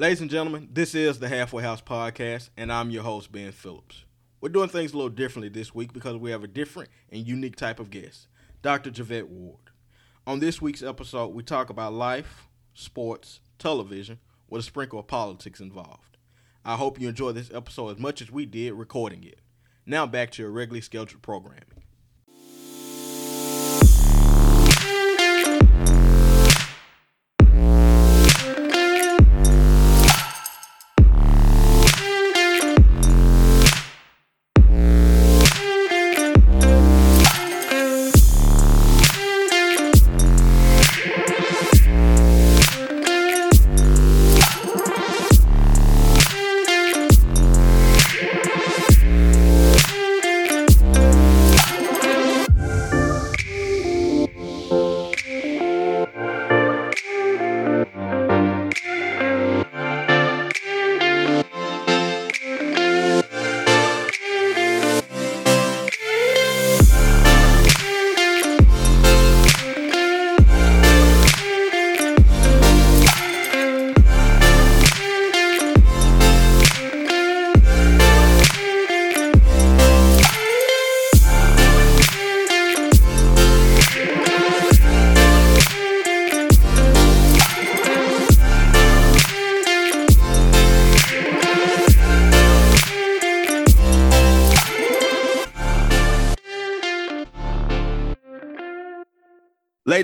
Ladies and gentlemen, this is the Halfway House Podcast, and I'm your host, Ben Phillips. We're doing things a little differently this week because we have a different and unique type of guest, Dr. Jervette Ward. On this week's episode, we talk about life, sports, television, with a sprinkle of politics involved. I hope you enjoy this episode as much as we did recording it. Now back to your regularly scheduled programming.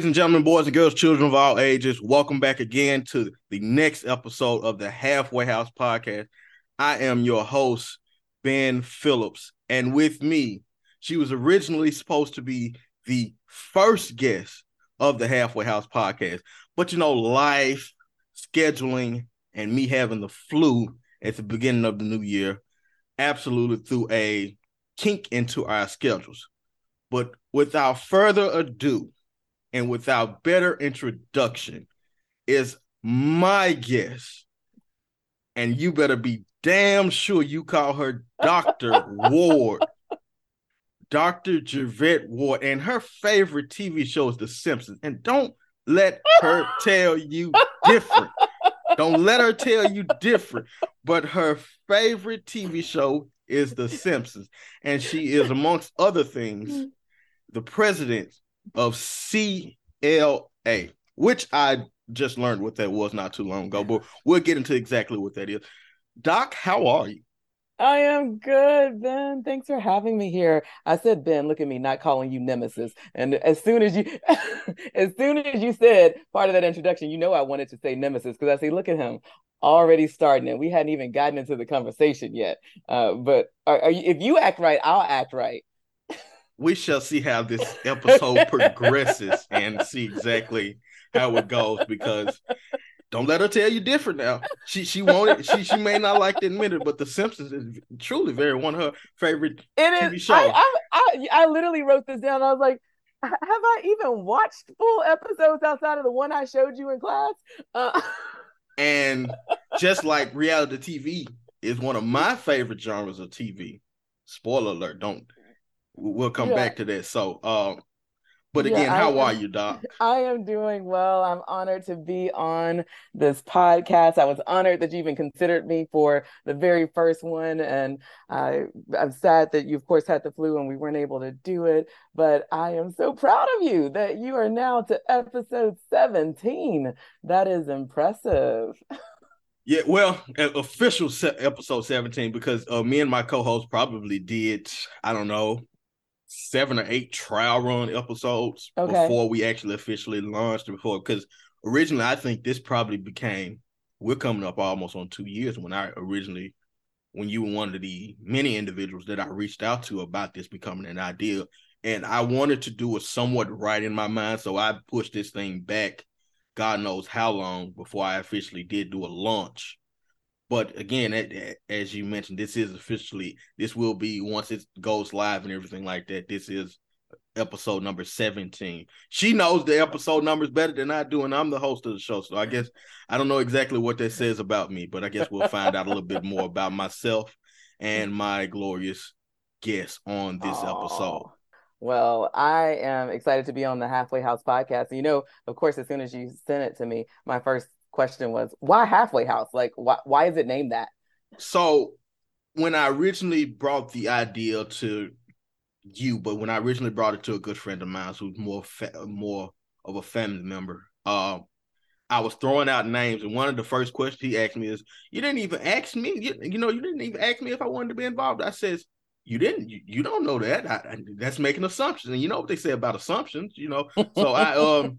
And gentlemen, boys and girls, children of all ages, welcome back again to the next episode of the Halfway House podcast. I am your host, Ben Phillips, and with me, she was originally supposed to be the first guest of the Halfway House podcast, but you know, life, scheduling, and me having the flu at the beginning of the new year absolutely threw a kink into our schedules. But without further ado, and without better introduction is my guest. And you better be damn sure you call her Dr. Ward. Dr. Jervette Ward. And her favorite TV show is The Simpsons. And don't let her tell you different. Don't let her tell you different. But her favorite TV show is The Simpsons. And she is, amongst other things, mm. the president of CLA, which I just learned what that was not too long ago, but we'll get into exactly what that is. Doc, how are you? I am good, Ben. Thanks for having me here. I said, Ben, look at me, not calling you Nemesis. And as soon as you, as soon as you said part of that introduction, you know I wanted to say Nemesis because I say, look at him, already starting, and we hadn't even gotten into the conversation yet. Uh, but are, are you, if you act right, I'll act right we shall see how this episode progresses and see exactly how it goes because don't let her tell you different now. She she wanted she she may not like to admit it, but The Simpsons is truly very one of her favorite it TV is, shows. I, I, I, I literally wrote this down. I was like, have I even watched full episodes outside of the one I showed you in class? Uh- and just like reality TV is one of my favorite genres of TV. Spoiler alert! Don't We'll come yeah. back to that. So, um, but again, yeah, how are you, Doc? I am doing well. I'm honored to be on this podcast. I was honored that you even considered me for the very first one. And I, I'm sad that you, of course, had the flu and we weren't able to do it. But I am so proud of you that you are now to episode 17. That is impressive. Yeah, well, official episode 17 because uh, me and my co-host probably did, I don't know, seven or eight trial run episodes okay. before we actually officially launched before because originally I think this probably became we're coming up almost on two years when I originally when you were one of the many individuals that I reached out to about this becoming an idea. And I wanted to do it somewhat right in my mind. So I pushed this thing back, God knows how long before I officially did do a launch. But again, as you mentioned, this is officially this will be once it goes live and everything like that. This is episode number 17. She knows the episode numbers better than I do, and I'm the host of the show. So I guess I don't know exactly what that says about me, but I guess we'll find out a little bit more about myself and my glorious guest on this Aww. episode. Well, I am excited to be on the Halfway House podcast. You know, of course, as soon as you sent it to me, my first question was why halfway house? Like why why is it named that? So when I originally brought the idea to you, but when I originally brought it to a good friend of mine who's more fa- more of a family member, uh, I was throwing out names, and one of the first questions he asked me is, "You didn't even ask me. You, you know, you didn't even ask me if I wanted to be involved." I says, "You didn't. You, you don't know that. I, I, that's making assumptions, and you know what they say about assumptions. You know." So I, um,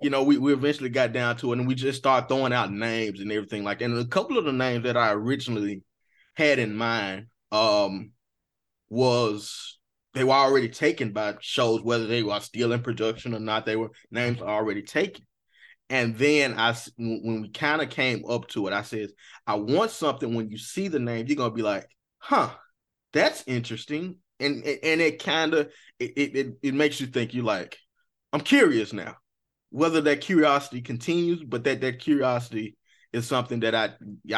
you know, we we eventually got down to it, and we just started throwing out names and everything like. That. And a couple of the names that I originally had in mind, um, was they were already taken by shows, whether they were still in production or not. They were names already taken. And then I, when we kind of came up to it, I said, I want something. When you see the name, you're gonna be like, "Huh, that's interesting," and and it kind of it, it it makes you think. You like, I'm curious now, whether that curiosity continues, but that that curiosity is something that I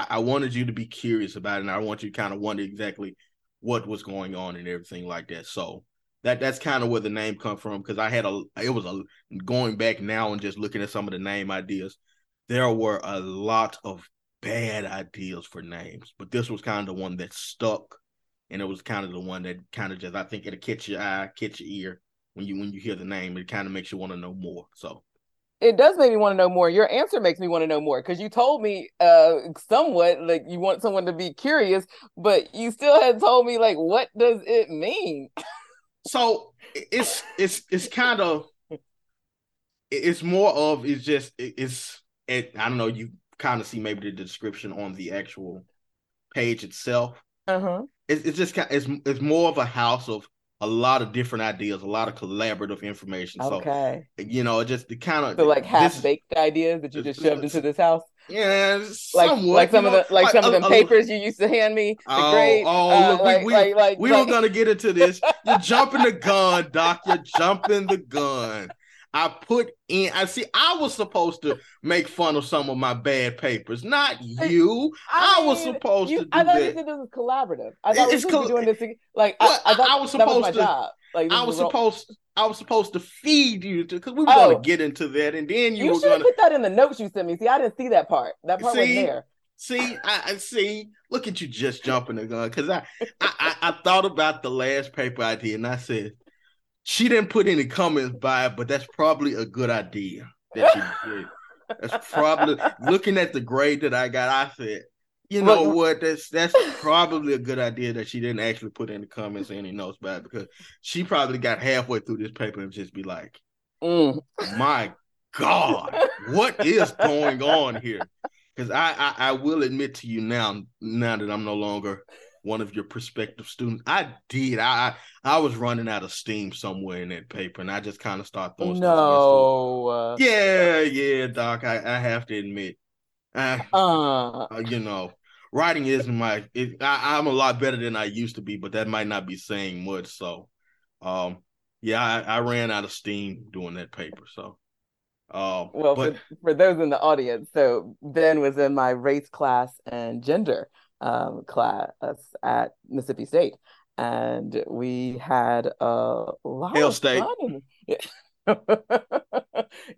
I wanted you to be curious about, and I want you to kind of wonder exactly what was going on and everything like that. So that that's kind of where the name come from because I had a it was a going back now and just looking at some of the name ideas, there were a lot of bad ideas for names, but this was kind of one that stuck, and it was kind of the one that kind of just I think it'll catch your eye, catch your ear when you when you hear the name. It kind of makes you want to know more. So it does make me want to know more. Your answer makes me want to know more because you told me uh somewhat like you want someone to be curious, but you still had told me like what does it mean? so it's it's it's kind of it's more of it's just it's it, I don't know you kind of see maybe the description on the actual page itself. Uh-huh. It's, it's just kind it's it's more of a house of a lot of different ideas, a lot of collaborative information. Okay. So you know, just the kind of so like half baked ideas that you just shoved into this house. Yeah, like somewhat, like some of know, the like, some of the papers you used to hand me. Oh, grade, oh, uh, look, like, we, like, like, we were gonna get into this. You're jumping the gun, Doc. You're jumping the gun. I put in. I see. I was supposed to make fun of some of my bad papers, not you. I, I mean, was supposed you, to do I thought that. you said this was collaborative. I thought it's we were doing this. Like well, I, I, thought I was supposed that was my to. Job. Like I was supposed. I was supposed to feed you because we were oh. going to get into that, and then you, you were going to put that in the notes you sent me. See, I didn't see that part. That part see, wasn't there. See, I, I see. Look at you just jumping the gun because I, I, I, I thought about the last paper I did, and I said she didn't put any comments by it, but that's probably a good idea that she did. That's probably looking at the grade that I got. I said, you know Look, what? That's that's probably a good idea that she didn't actually put any comments or any notes by it because she probably got halfway through this paper and just be like, mm. "My God, what is going on here?" Because I, I I will admit to you now, now that I'm no longer one of your prospective students. I did. I I was running out of steam somewhere in that paper, and I just kind of started throwing no. stuff. Yeah, yeah, Doc. I, I have to admit, I, uh. uh, you know, writing isn't my. It, I, I'm a lot better than I used to be, but that might not be saying much. So, um, yeah, I, I ran out of steam doing that paper. So. Um, well, but, for, for those in the audience, so Ben was in my race class and gender um, class at Mississippi State, and we had a lot Hail of State. fun.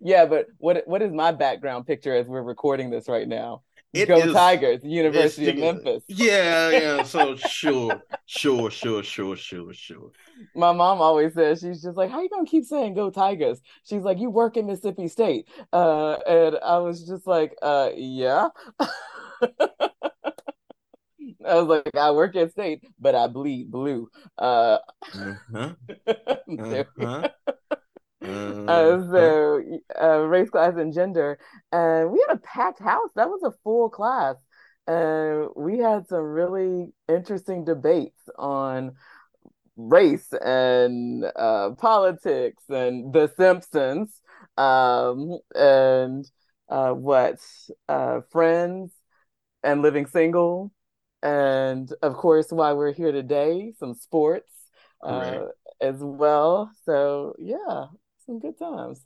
yeah, but what what is my background picture as we're recording this right now? It Go is, Tigers, University of Memphis. Yeah, yeah. So sure, sure, sure, sure, sure, sure. My mom always says she's just like, "How you gonna keep saying Go Tigers?" She's like, "You work in Mississippi State," uh, and I was just like, uh, "Yeah." I was like, I work at state, but I bleed blue. Uh, uh-huh. uh-huh. Uh, so uh, race class and gender and we had a packed house that was a full class and we had some really interesting debates on race and uh, politics and the simpsons um, and uh, what uh, friends and living single and of course why we're here today some sports uh, as well. So yeah some good times.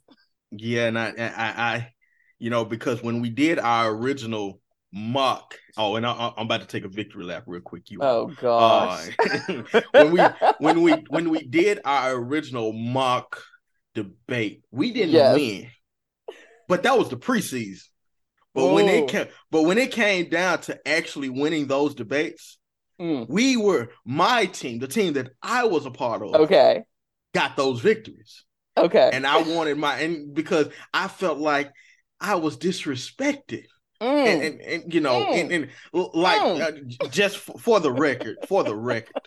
Yeah and I, I i you know because when we did our original mock oh and I, am about to take a victory lap real quick you oh gosh. Uh, when we when we when we did our original mock debate we didn't yes. win. But that was the preseason But when it came, but when it came down to actually winning those debates, mm. we were my team, the team that I was a part of. Okay, got those victories. Okay, and I wanted my and because I felt like I was disrespected. Mm. And, and, and, you know, mm. and, and like mm. uh, just for, for the record, for the record,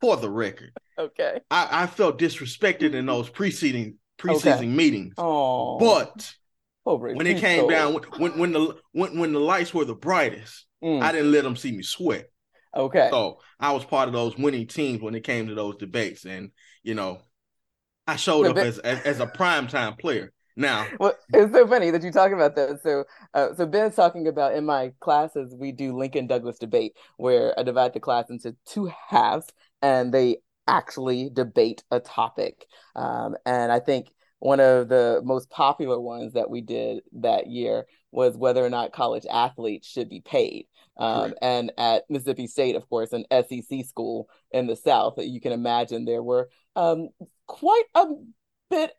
for the record, okay, I, I felt disrespected in those preceding preseason okay. meetings. Oh, but when it came down, when when the when when the lights were the brightest, mm. I didn't let them see me sweat. Okay. So I was part of those winning teams when it came to those debates, and you know, I showed up as, as, as a prime time player. Now, well, it's so funny that you talk about that. So, uh, so Ben's talking about in my classes we do Lincoln Douglas debate, where I divide the class into two halves, and they actually debate a topic. Um, and I think one of the most popular ones that we did that year was whether or not college athletes should be paid. Um, and at Mississippi State, of course, an SEC school in the South, you can imagine there were um, quite a bit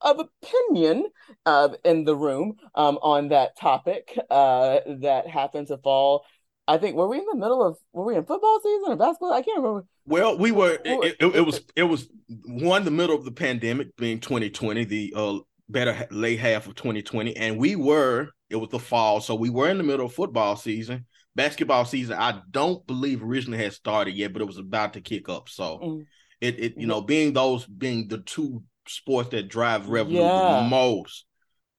of opinion uh, in the room um, on that topic uh, that happened to fall I think were we in the middle of were we in football season or basketball? I can't remember. Well, we were. It, it, it was it was one the middle of the pandemic, being 2020, the uh, better late half of 2020, and we were. It was the fall, so we were in the middle of football season. Basketball season, I don't believe originally had started yet, but it was about to kick up. So mm. it it you know being those being the two sports that drive revenue yeah. the most,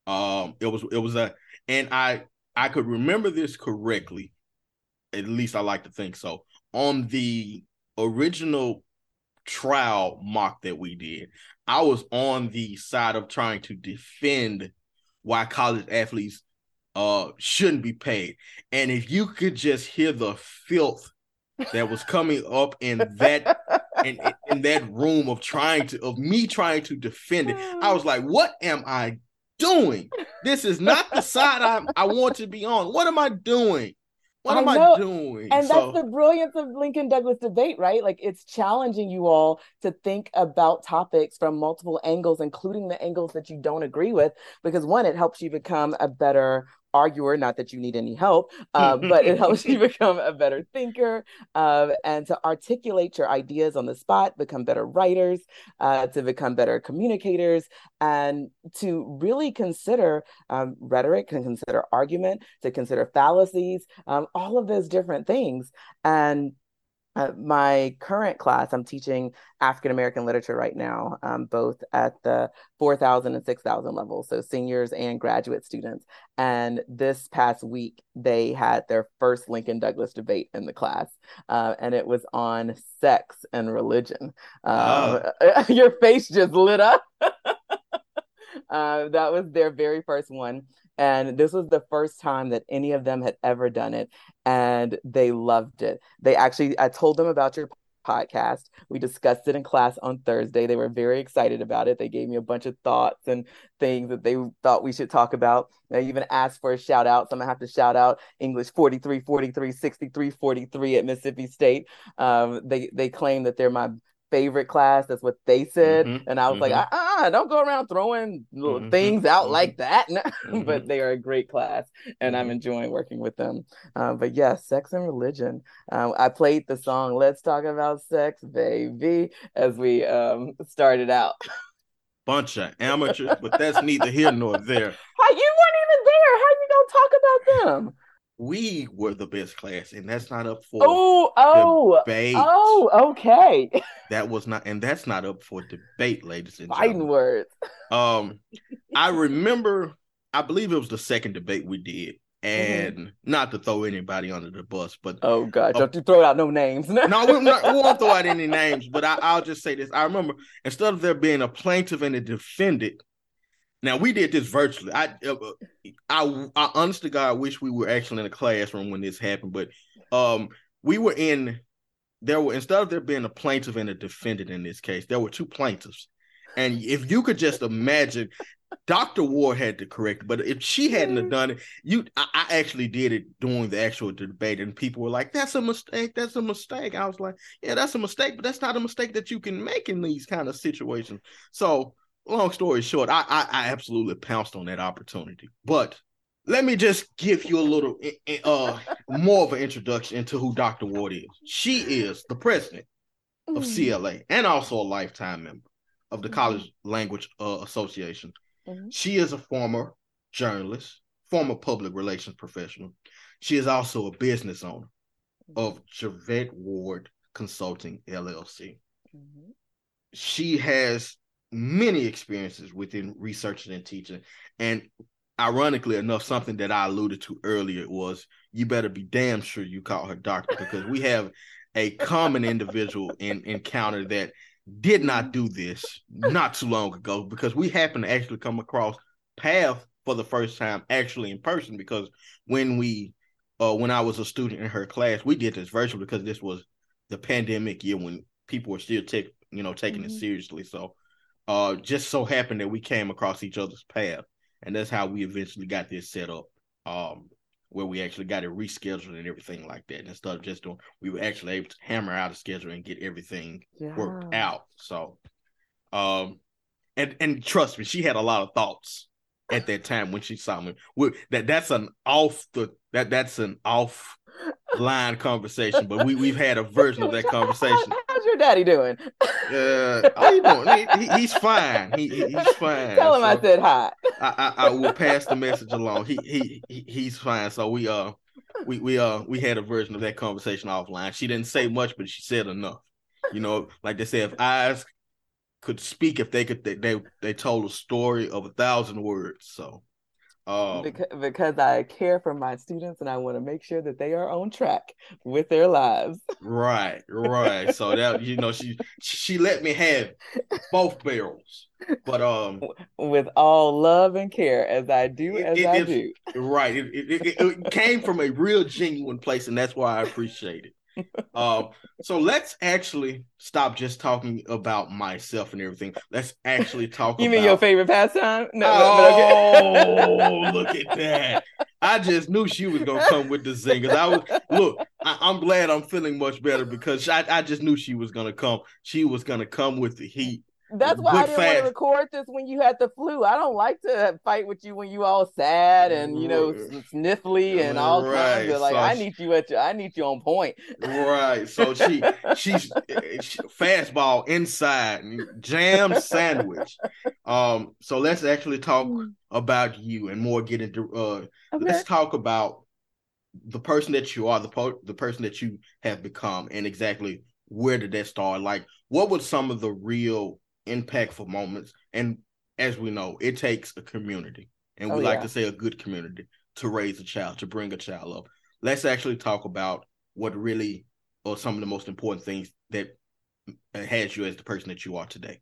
um, it was it was a and I I could remember this correctly at least I like to think so. On the original trial mock that we did, I was on the side of trying to defend why college athletes uh shouldn't be paid. And if you could just hear the filth that was coming up in that in, in that room of trying to of me trying to defend it, I was like, what am I doing? This is not the side I, I want to be on. What am I doing? What I am know. I doing? And so... that's the brilliance of Lincoln Douglas debate, right? Like it's challenging you all to think about topics from multiple angles, including the angles that you don't agree with, because one, it helps you become a better arguer, not that you need any help, uh, but it helps you become a better thinker uh, and to articulate your ideas on the spot, become better writers, uh, to become better communicators, and to really consider um, rhetoric, and consider argument, to consider fallacies, um, all of those different things. And uh, my current class, I'm teaching African American literature right now, um, both at the 4,000 and 6,000 levels, so seniors and graduate students. And this past week, they had their first Lincoln Douglas debate in the class, uh, and it was on sex and religion. Uh, oh. Your face just lit up. Uh, that was their very first one. And this was the first time that any of them had ever done it. And they loved it. They actually, I told them about your podcast. We discussed it in class on Thursday. They were very excited about it. They gave me a bunch of thoughts and things that they thought we should talk about. They even asked for a shout out. So I'm gonna have to shout out English 43, 43, 63, 43 at Mississippi State. Um, they they claim that they're my favorite class. That's what they said. Mm-hmm, and I was mm-hmm. like, ah, don't go around throwing little mm-hmm, things out mm-hmm. like that. but mm-hmm. they are a great class and I'm mm-hmm. enjoying working with them. Uh, but yeah, sex and religion. Um, I played the song Let's Talk About Sex, Baby, as we um, started out. Bunch of amateurs, but that's neither here nor there. How you weren't even there. How you gonna talk about them? We were the best class, and that's not up for oh oh debate. oh okay. that was not, and that's not up for debate, ladies and Fighting gentlemen. words. Um, I remember, I believe it was the second debate we did, mm-hmm. and mm-hmm. not to throw anybody under the bus, but oh god, uh, don't you throw out no names? no, we, not, we won't throw out any names, but I, will just say this: I remember instead of there being a plaintiff and a defendant, now we did this virtually. I, uh, I, I, honest to God, wish we were actually in a classroom when this happened. But um, we were in. There were instead of there being a plaintiff and a defendant in this case, there were two plaintiffs. And if you could just imagine, Dr. Ward had to correct, but if she hadn't have done it, you, I, I, actually did it during the actual debate, and people were like, "That's a mistake. That's a mistake." I was like, "Yeah, that's a mistake, but that's not a mistake that you can make in these kind of situations." So long story short, I, I, I absolutely pounced on that opportunity. But let me just give you a little uh more of an introduction into who Dr. Ward is. She is the president of. CLA and also a lifetime member of the mm-hmm. College Language uh, Association. Mm-hmm. She is a former journalist, former public relations professional. She is also a business owner mm-hmm. of Jervette Ward Consulting LLC. Mm-hmm. She has many experiences within researching and teaching. And ironically enough, something that I alluded to earlier was you better be damn sure you call her doctor because we have a common individual in encounter that did not do this not too long ago because we happened to actually come across path for the first time actually in person because when we uh when I was a student in her class we did this virtual because this was the pandemic year when people were still take you know taking mm-hmm. it seriously so uh just so happened that we came across each other's path and that's how we eventually got this set up um where we actually got it rescheduled and everything like that. Instead of just doing, we were actually able to hammer out a schedule and get everything yeah. worked out. So, um, and and trust me, she had a lot of thoughts at that time when she saw me. We, that that's an off the that that's an off line conversation, but we we've had a version of that conversation. How's your daddy doing? Uh, how you doing? He, he, he's fine. He, he's fine. Tell him so I said hi. I, I, I will pass the message along. He he he's fine. So we uh we we uh we had a version of that conversation offline. She didn't say much, but she said enough. You know, like they say, if eyes could speak, if they could, they they, they told a story of a thousand words. So um, because, because I care for my students and I want to make sure that they are on track with their lives. Right, right. so that you know, she she let me have both barrels, but um, with all love and care, as I do, as it, I do. Right. It, it, it came from a real genuine place, and that's why I appreciate it um, so let's actually stop just talking about myself and everything. Let's actually talk. You about... mean your favorite pastime? No. Oh, okay. look at that! I just knew she was gonna come with the zingers. I was look. I, am glad I'm feeling much better because I, I just knew she was gonna come. She was gonna come with the heat. That's why I didn't fast. want to record this when you had the flu. I don't like to fight with you when you all sad and you know sniffly and all right. kinds of like. So I need you at your, I need you on point. Right. So she she's she, fastball inside jam sandwich. Um. So let's actually talk mm. about you and more get into. Uh, okay. Let's talk about the person that you are, the po- the person that you have become, and exactly where did that start? Like, what were some of the real impactful moments. And as we know, it takes a community, and we oh, like to say a good community to raise a child, to bring a child up. Let's actually talk about what really are some of the most important things that uh, has you as the person that you are today.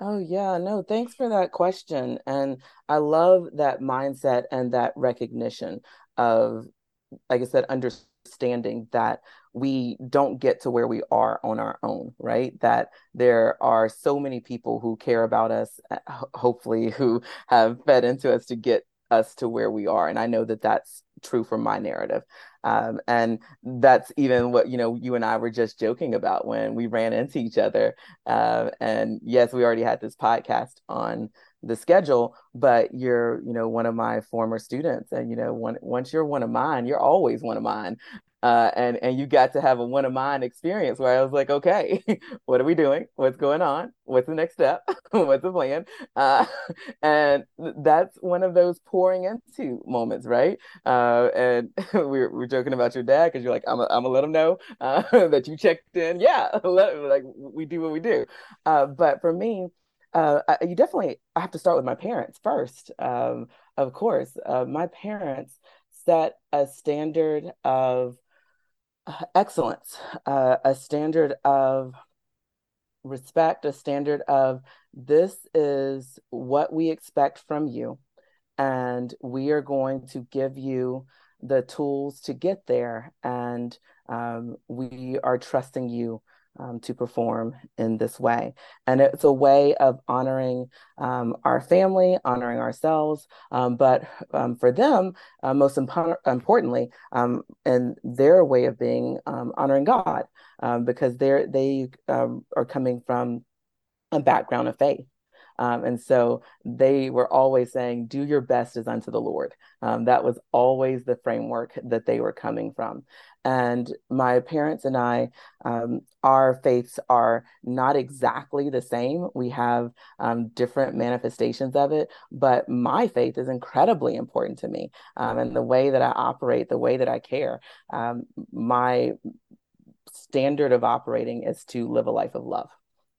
Oh, yeah. No, thanks for that question. And I love that mindset and that recognition of, like I said, understanding that we don't get to where we are on our own, right? That there are so many people who care about us, uh, hopefully, who have fed into us to get us to where we are. And I know that that's true for my narrative. Um, and that's even what, you know, you and I were just joking about when we ran into each other. Uh, and yes, we already had this podcast on the schedule but you're you know one of my former students and you know once you're one of mine you're always one of mine uh, and and you got to have a one of mine experience where I was like, okay, what are we doing? What's going on? What's the next step? What's the plan? Uh, and that's one of those pouring into moments, right? Uh, and we're, we're joking about your dad because you're like, I'm gonna let him know uh, that you checked in. Yeah, let, like we do what we do. Uh, but for me, uh, I, you definitely I have to start with my parents first. Um, of course, my parents set a standard of excellence, uh, a standard of respect, a standard of this is what we expect from you. And we are going to give you the tools to get there. And um, we are trusting you um, to perform in this way. And it's a way of honoring um, our family, honoring ourselves, um, but um, for them, uh, most impo- importantly, um, and their way of being um, honoring God, because they're, they are coming from a background of faith. Um, and so they were always saying, do your best as unto the Lord. Um, that was always the framework that they were coming from. And my parents and I, um, our faiths are not exactly the same. We have um, different manifestations of it, but my faith is incredibly important to me. Um, and the way that I operate, the way that I care, um, my standard of operating is to live a life of love.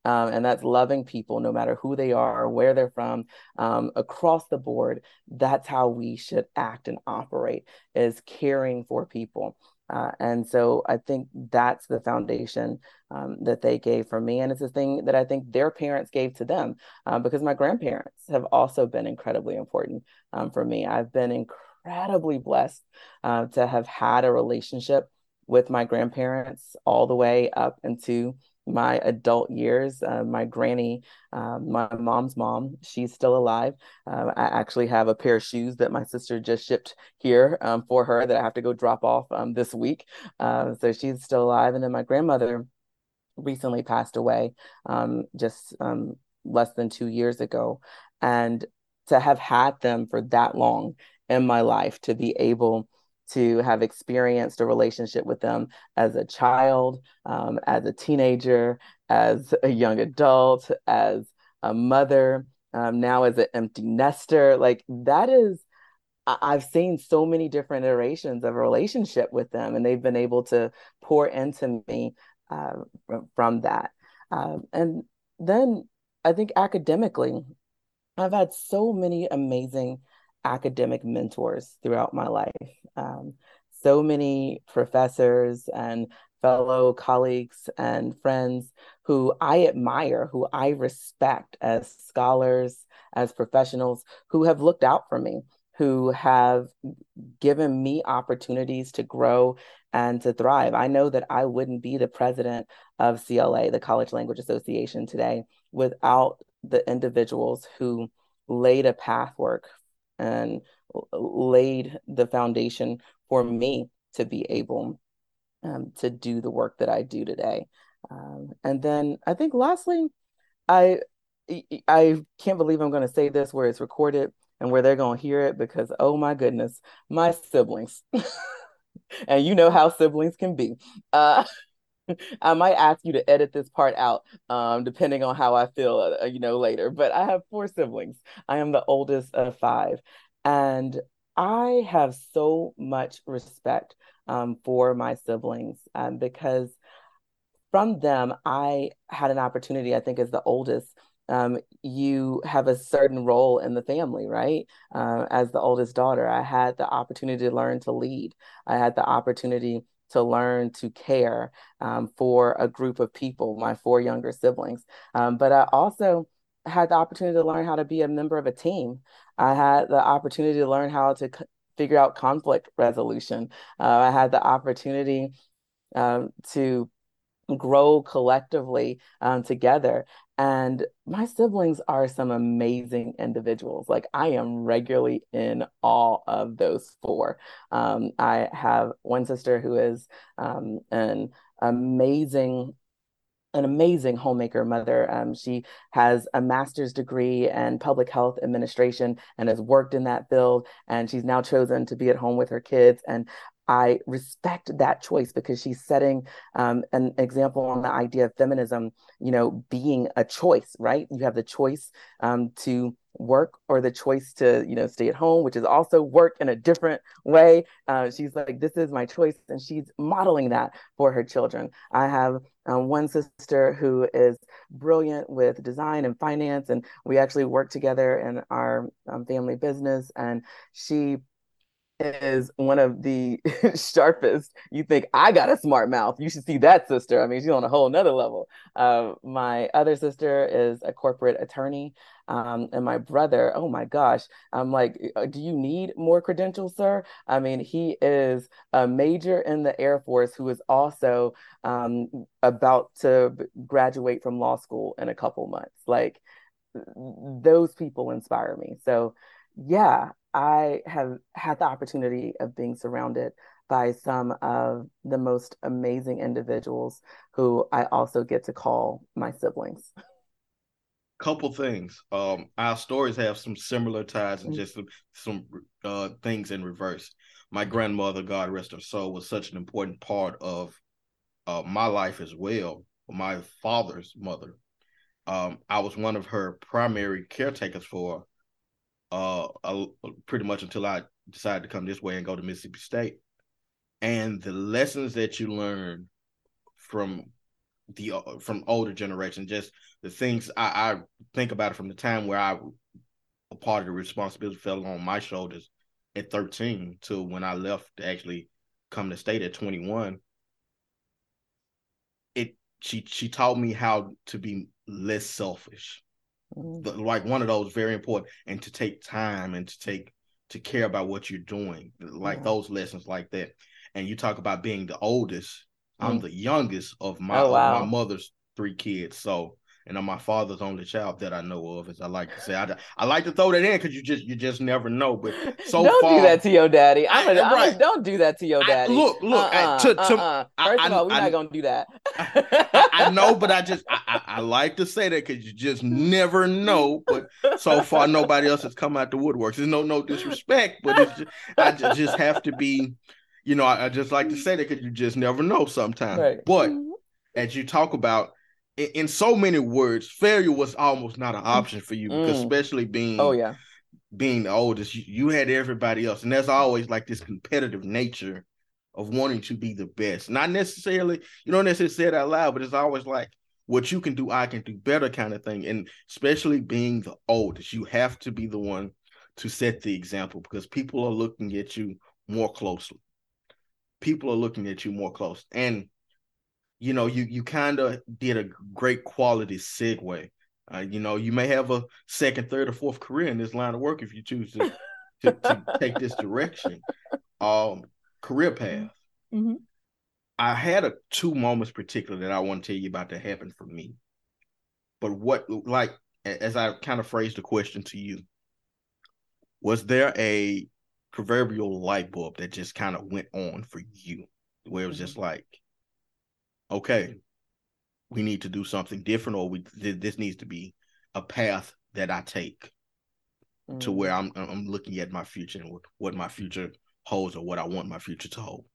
Um, and that's loving people no matter who they are, where they're from, um, across the board. That's how we should act and operate is caring for people. Uh, and so I think that's the foundation um, that they gave for me. And it's a thing that I think their parents gave to them uh, because my grandparents have also been incredibly important um, for me. I've been incredibly blessed uh, to have had a relationship with my grandparents all the way up into my adult years. Uh, my granny, uh, my mom's mom, she's still alive. Uh, I actually have a pair of shoes that my sister just shipped here um, for her that I have to go drop off um, this week. Uh, so she's still alive. And then my grandmother recently passed away um, just um, less than two years ago. And to have had them for that long in my life, to be able to have experienced a relationship with them as a child, um, as a teenager, as a young adult, as a mother, um, now as an empty nester. Like that is, I've seen so many different iterations of a relationship with them, and they've been able to pour into me uh, from that. Um, and then I think academically, I've had so many amazing academic mentors throughout my life. Um, so many professors and fellow colleagues and friends who I admire, who I respect as scholars, as professionals, who have looked out for me, who have given me opportunities to grow and to thrive. I know that I wouldn't be the president of CLA, the College Language Association, today without the individuals who laid a pathwork and laid the foundation for me to be able um, to do the work that I do today. Um, and then I think lastly, I I can't believe I'm going to say this where it's recorded and where they're going to hear it because oh my goodness, my siblings, and you know how siblings can be. Uh, I might ask you to edit this part out, um, depending on how I feel, uh, you know, later. But I have four siblings. I am the oldest of five, and I have so much respect um, for my siblings um, because from them I had an opportunity. I think as the oldest. Um, you have a certain role in the family, right? Uh, as the oldest daughter, I had the opportunity to learn to lead. I had the opportunity to learn to care um, for a group of people, my four younger siblings. Um, but I also had the opportunity to learn how to be a member of a team. I had the opportunity to learn how to c- figure out conflict resolution. Uh, I had the opportunity um, to grow collectively um, together. And my siblings are some amazing individuals. Like I am regularly in all of those four. Um, I have one sister who is um, an amazing an amazing homemaker mother. Um, she has a master's degree in public health administration and has worked in that field. And she's now chosen to be at home with her kids. And I respect that choice because she's setting um, an example on the idea of feminism, you know, being a choice, right? You have the choice um, to work or the choice to, you know, stay at home, which is also work in a different way. Uh, she's like, this is my choice. And she's modeling that for her children. I have um, one sister who is brilliant with design and finance, and we actually work together in our um, family business. And she is one of the sharpest. You think I got a smart mouth? You should see that sister. I mean, she's on a whole nother level. Uh, my other sister is a corporate attorney, um, and my brother. Oh my gosh, I'm like, uh, do you need more credentials, sir? I mean, he is a major in the Air Force who is also um, about to graduate from law school in a couple months. Like, those people inspire me. So yeah, I have had the opportunity of being surrounded by some of the most amazing individuals who I also get to call my siblings. couple things. Um, our stories have some similar ties and mm-hmm. just some, some uh things in reverse. My grandmother, God rest her soul, was such an important part of uh, my life as well. My father's mother. Um, I was one of her primary caretakers for uh, a, pretty much until I decided to come this way and go to Mississippi State. And the lessons that you learn from the uh, from older generation, just the things I, I think about it from the time where I a part of the responsibility fell on my shoulders at 13 to when I left to actually come to state at 21. It she she taught me how to be less selfish. Mm-hmm. Like one of those very important and to take time and to take to care about what you're doing. Like mm-hmm. those lessons like that. And you talk about being the oldest I'm mm. the youngest of my oh, wow. of my mother's three kids. So and I'm my father's only child that I know of, as I like to say. I, I like to throw that in because you just you just never know. But so don't far, do that to your daddy. I'm, a, right. I'm don't do that to your daddy. I, look, look. Uh-uh, to, to, uh-uh. First I, of all, we're not gonna do that. I, know, but I just I, like to say that because you just never know. But so far, nobody else has come out the woodworks. There's no no disrespect, but it's just, I just have to be you know, I, I just like to say that because you just never know sometimes. Right. But as you talk about in, so many words, failure was almost not an option for you mm. especially being oh yeah being the oldest, you, you had everybody else, and there's always like this competitive nature of wanting to be the best. Not necessarily, you don't necessarily say it out loud, but it's always like what you can do, I can do better kind of thing. And especially being the oldest, you have to be the one to set the example because people are looking at you more closely people are looking at you more close. And you know, you you kind of did a great quality segue. Uh, you know, you may have a second, third, or fourth career in this line of work if you choose to to, to take this direction. Um, career path. Mm-hmm. I had a two moments particular that I want to tell you about that happened for me. But what, like, as I kind of phrased the question to you, was there a proverbial light bulb that just kind of went on for you, where it was just mm-hmm. like, okay, we need to do something different, or we this needs to be a path that I take mm. to where I'm I'm looking at my future and what my future holds, or what I want my future to hold.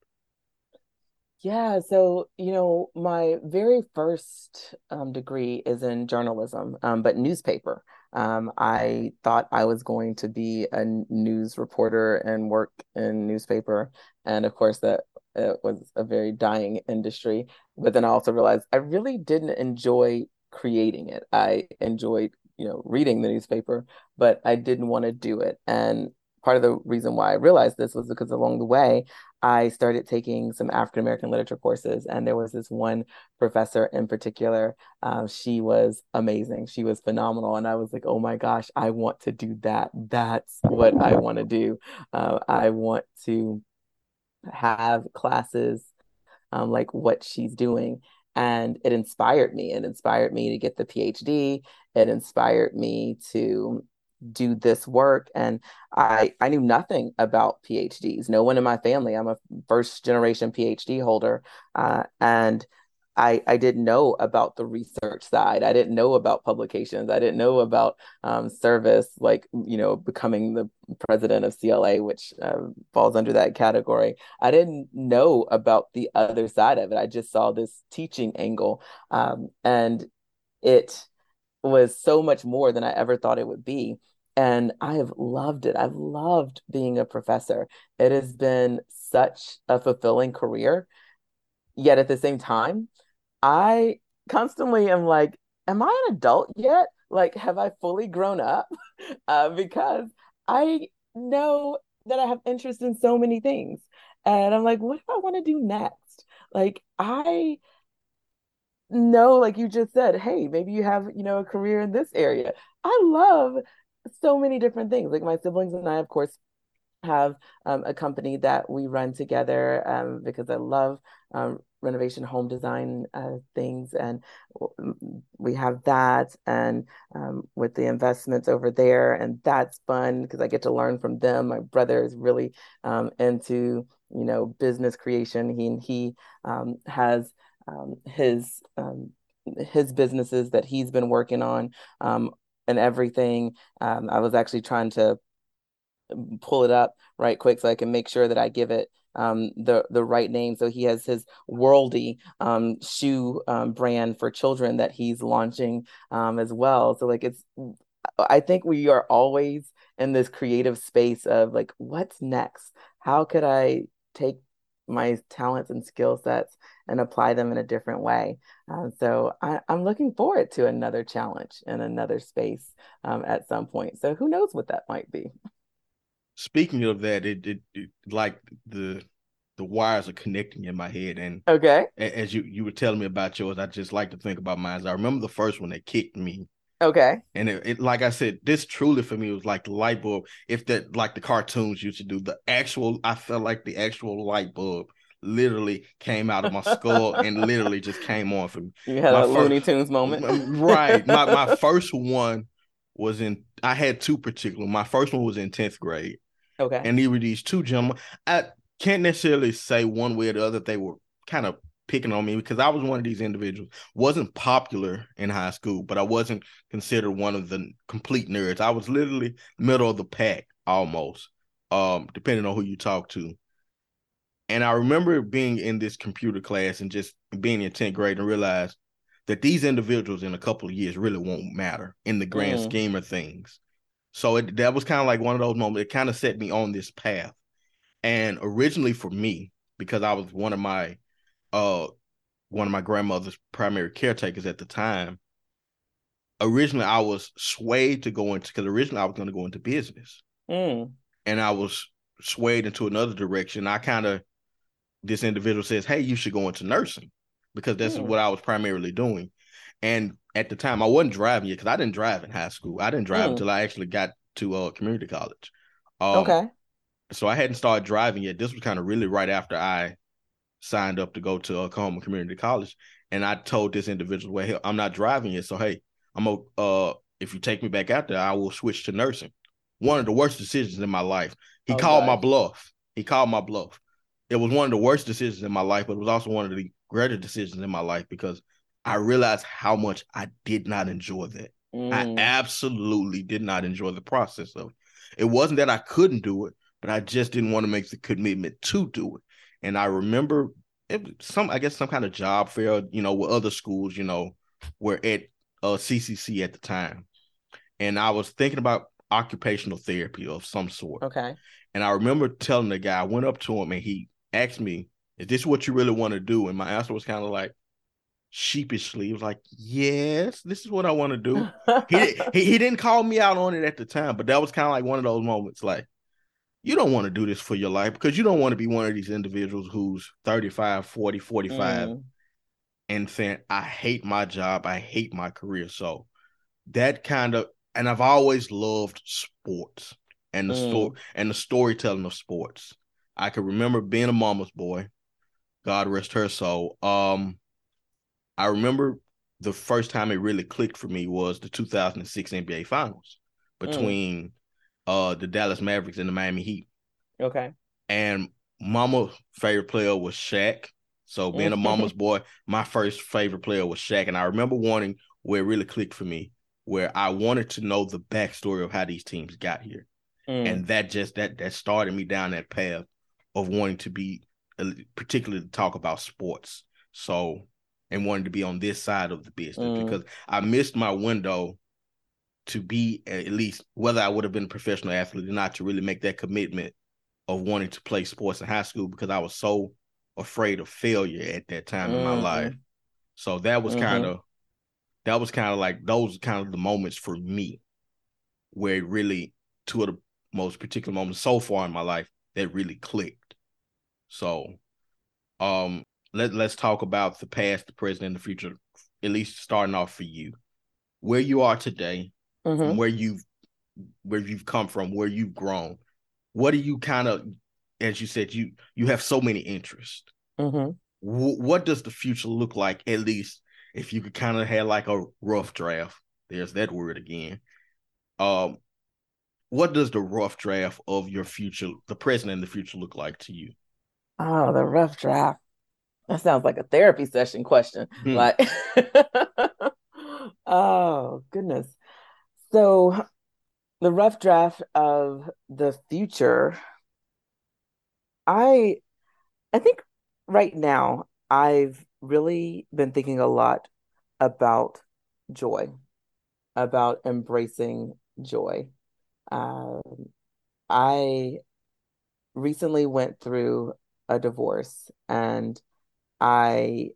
Yeah, so you know, my very first um, degree is in journalism, um, but newspaper. Um, I thought I was going to be a news reporter and work in newspaper, and of course that it was a very dying industry. But then I also realized I really didn't enjoy creating it. I enjoyed you know reading the newspaper, but I didn't want to do it. And part of the reason why I realized this was because along the way, I started taking some African American literature courses, and there was this one professor in particular. Uh, she was amazing. She was phenomenal, and I was like, "Oh my gosh, I want to do that. That's what I want to do. Uh, I want to have classes um, like what she's doing." And it inspired me. It inspired me to get the PhD. It inspired me to do this work and i i knew nothing about phds no one in my family i'm a first generation phd holder uh, and I, I didn't know about the research side. I didn't know about publications. I didn't know about um, service, like, you know, becoming the president of CLA, which uh, falls under that category. I didn't know about the other side of it. I just saw this teaching angle. Um, and it was so much more than I ever thought it would be and I have loved it. I've loved being a professor. It has been such a fulfilling career. Yet at the same time, I constantly am like, Am I an adult yet? Like, have I fully grown up? Uh, because I know that I have interest in so many things. And I'm like, What do I want to do next? Like, I know, like you just said, hey, maybe you have, you know, a career in this area. I love so many different things. Like my siblings and I, of course, have um, a company that we run together um, because I love um, renovation home design uh, things and we have that and um, with the investments over there and that's fun because i get to learn from them my brother is really um, into you know business creation he he um, has his his businesses that he's been working on um, and everything. Um, I was actually trying to pull it up right quick so I can make sure that I give it um, the the right name. So he has his Worldy um, shoe um, brand for children that he's launching um, as well. So like it's, I think we are always in this creative space of like, what's next? How could I take my talents and skill sets and apply them in a different way. Um, so I, am looking forward to another challenge in another space um, at some point. So who knows what that might be? Speaking of that, it, it, it like the the wires are connecting in my head, and okay, as you you were telling me about yours, I just like to think about mine. I remember the first one that kicked me Okay. And it, it, like I said, this truly for me was like the light bulb. If that like the cartoons used to do, the actual I felt like the actual light bulb literally came out of my skull and literally just came on for me. You had my a first, Looney Tunes moment. right. My my first one was in I had two particular. My first one was in 10th grade. Okay. And they were these two gentlemen. I can't necessarily say one way or the other they were kind of picking on me because I was one of these individuals. wasn't popular in high school, but I wasn't considered one of the complete nerds. I was literally middle of the pack almost, um, depending on who you talk to. And I remember being in this computer class and just being in 10th grade and realize that these individuals in a couple of years really won't matter in the grand mm. scheme of things. So it, that was kind of like one of those moments. It kind of set me on this path. And originally for me, because I was one of my uh one of my grandmother's primary caretakers at the time. Originally, I was swayed to go into because originally I was going to go into business, mm. and I was swayed into another direction. I kind of this individual says, "Hey, you should go into nursing," because that's mm. what I was primarily doing. And at the time, I wasn't driving yet because I didn't drive in high school. I didn't drive mm. until I actually got to uh, community college. Um, okay. So I hadn't started driving yet. This was kind of really right after I signed up to go to Oklahoma Community College, and I told this individual, "Well, hey, I'm not driving yet, so hey, I'm a uh, if you take me back out there, I will switch to nursing." One of the worst decisions in my life. He oh, called my bluff. He called my bluff. It was one of the worst decisions in my life, but it was also one of the greater decisions in my life because I realized how much I did not enjoy that. Mm. I absolutely did not enjoy the process of it. It wasn't that I couldn't do it, but I just didn't want to make the commitment to do it. And I remember it, some, I guess, some kind of job fair, you know, with other schools, you know, were at uh, CCC at the time. And I was thinking about occupational therapy of some sort. Okay. And I remember telling the guy, I went up to him and he asked me, Is this what you really want to do? And my answer was kind of like, sheepishly. He was like, "Yes, this is what I want to do." he, he he didn't call me out on it at the time, but that was kind of like one of those moments, like, you don't want to do this for your life because you don't want to be one of these individuals who's 35, 40, 45 mm. and saying, I hate my job, I hate my career. So that kind of and I've always loved sports and the mm. story and the storytelling of sports. I can remember being a mama's boy. God rest her soul. Um I remember the first time it really clicked for me was the 2006 NBA Finals mm. between mm uh the Dallas Mavericks and the Miami Heat. Okay. And mama favorite player was Shaq. So being a mama's boy, my first favorite player was Shaq. And I remember wanting where it really clicked for me, where I wanted to know the backstory of how these teams got here. Mm. And that just that that started me down that path of wanting to be uh, particularly to talk about sports. So and wanted to be on this side of the business mm. because I missed my window to be at least whether I would have been a professional athlete or not to really make that commitment of wanting to play sports in high school because I was so afraid of failure at that time mm-hmm. in my mm-hmm. life. So that was mm-hmm. kind of that was kind of like those kind of the moments for me where it really two of the most particular moments so far in my life that really clicked. So um let let's talk about the past, the present, and the future, at least starting off for you. Where you are today, mm-hmm. where you've where you've come from, where you've grown. What do you kind of, as you said, you you have so many interests. Mm-hmm. W- what does the future look like? At least if you could kind of have like a rough draft. There's that word again. Um, what does the rough draft of your future, the present and the future, look like to you? Oh, the rough draft. That sounds like a therapy session question. Hmm. Like, oh goodness. So, the rough draft of the future. I, I think right now I've really been thinking a lot about joy, about embracing joy. Um, I recently went through a divorce and I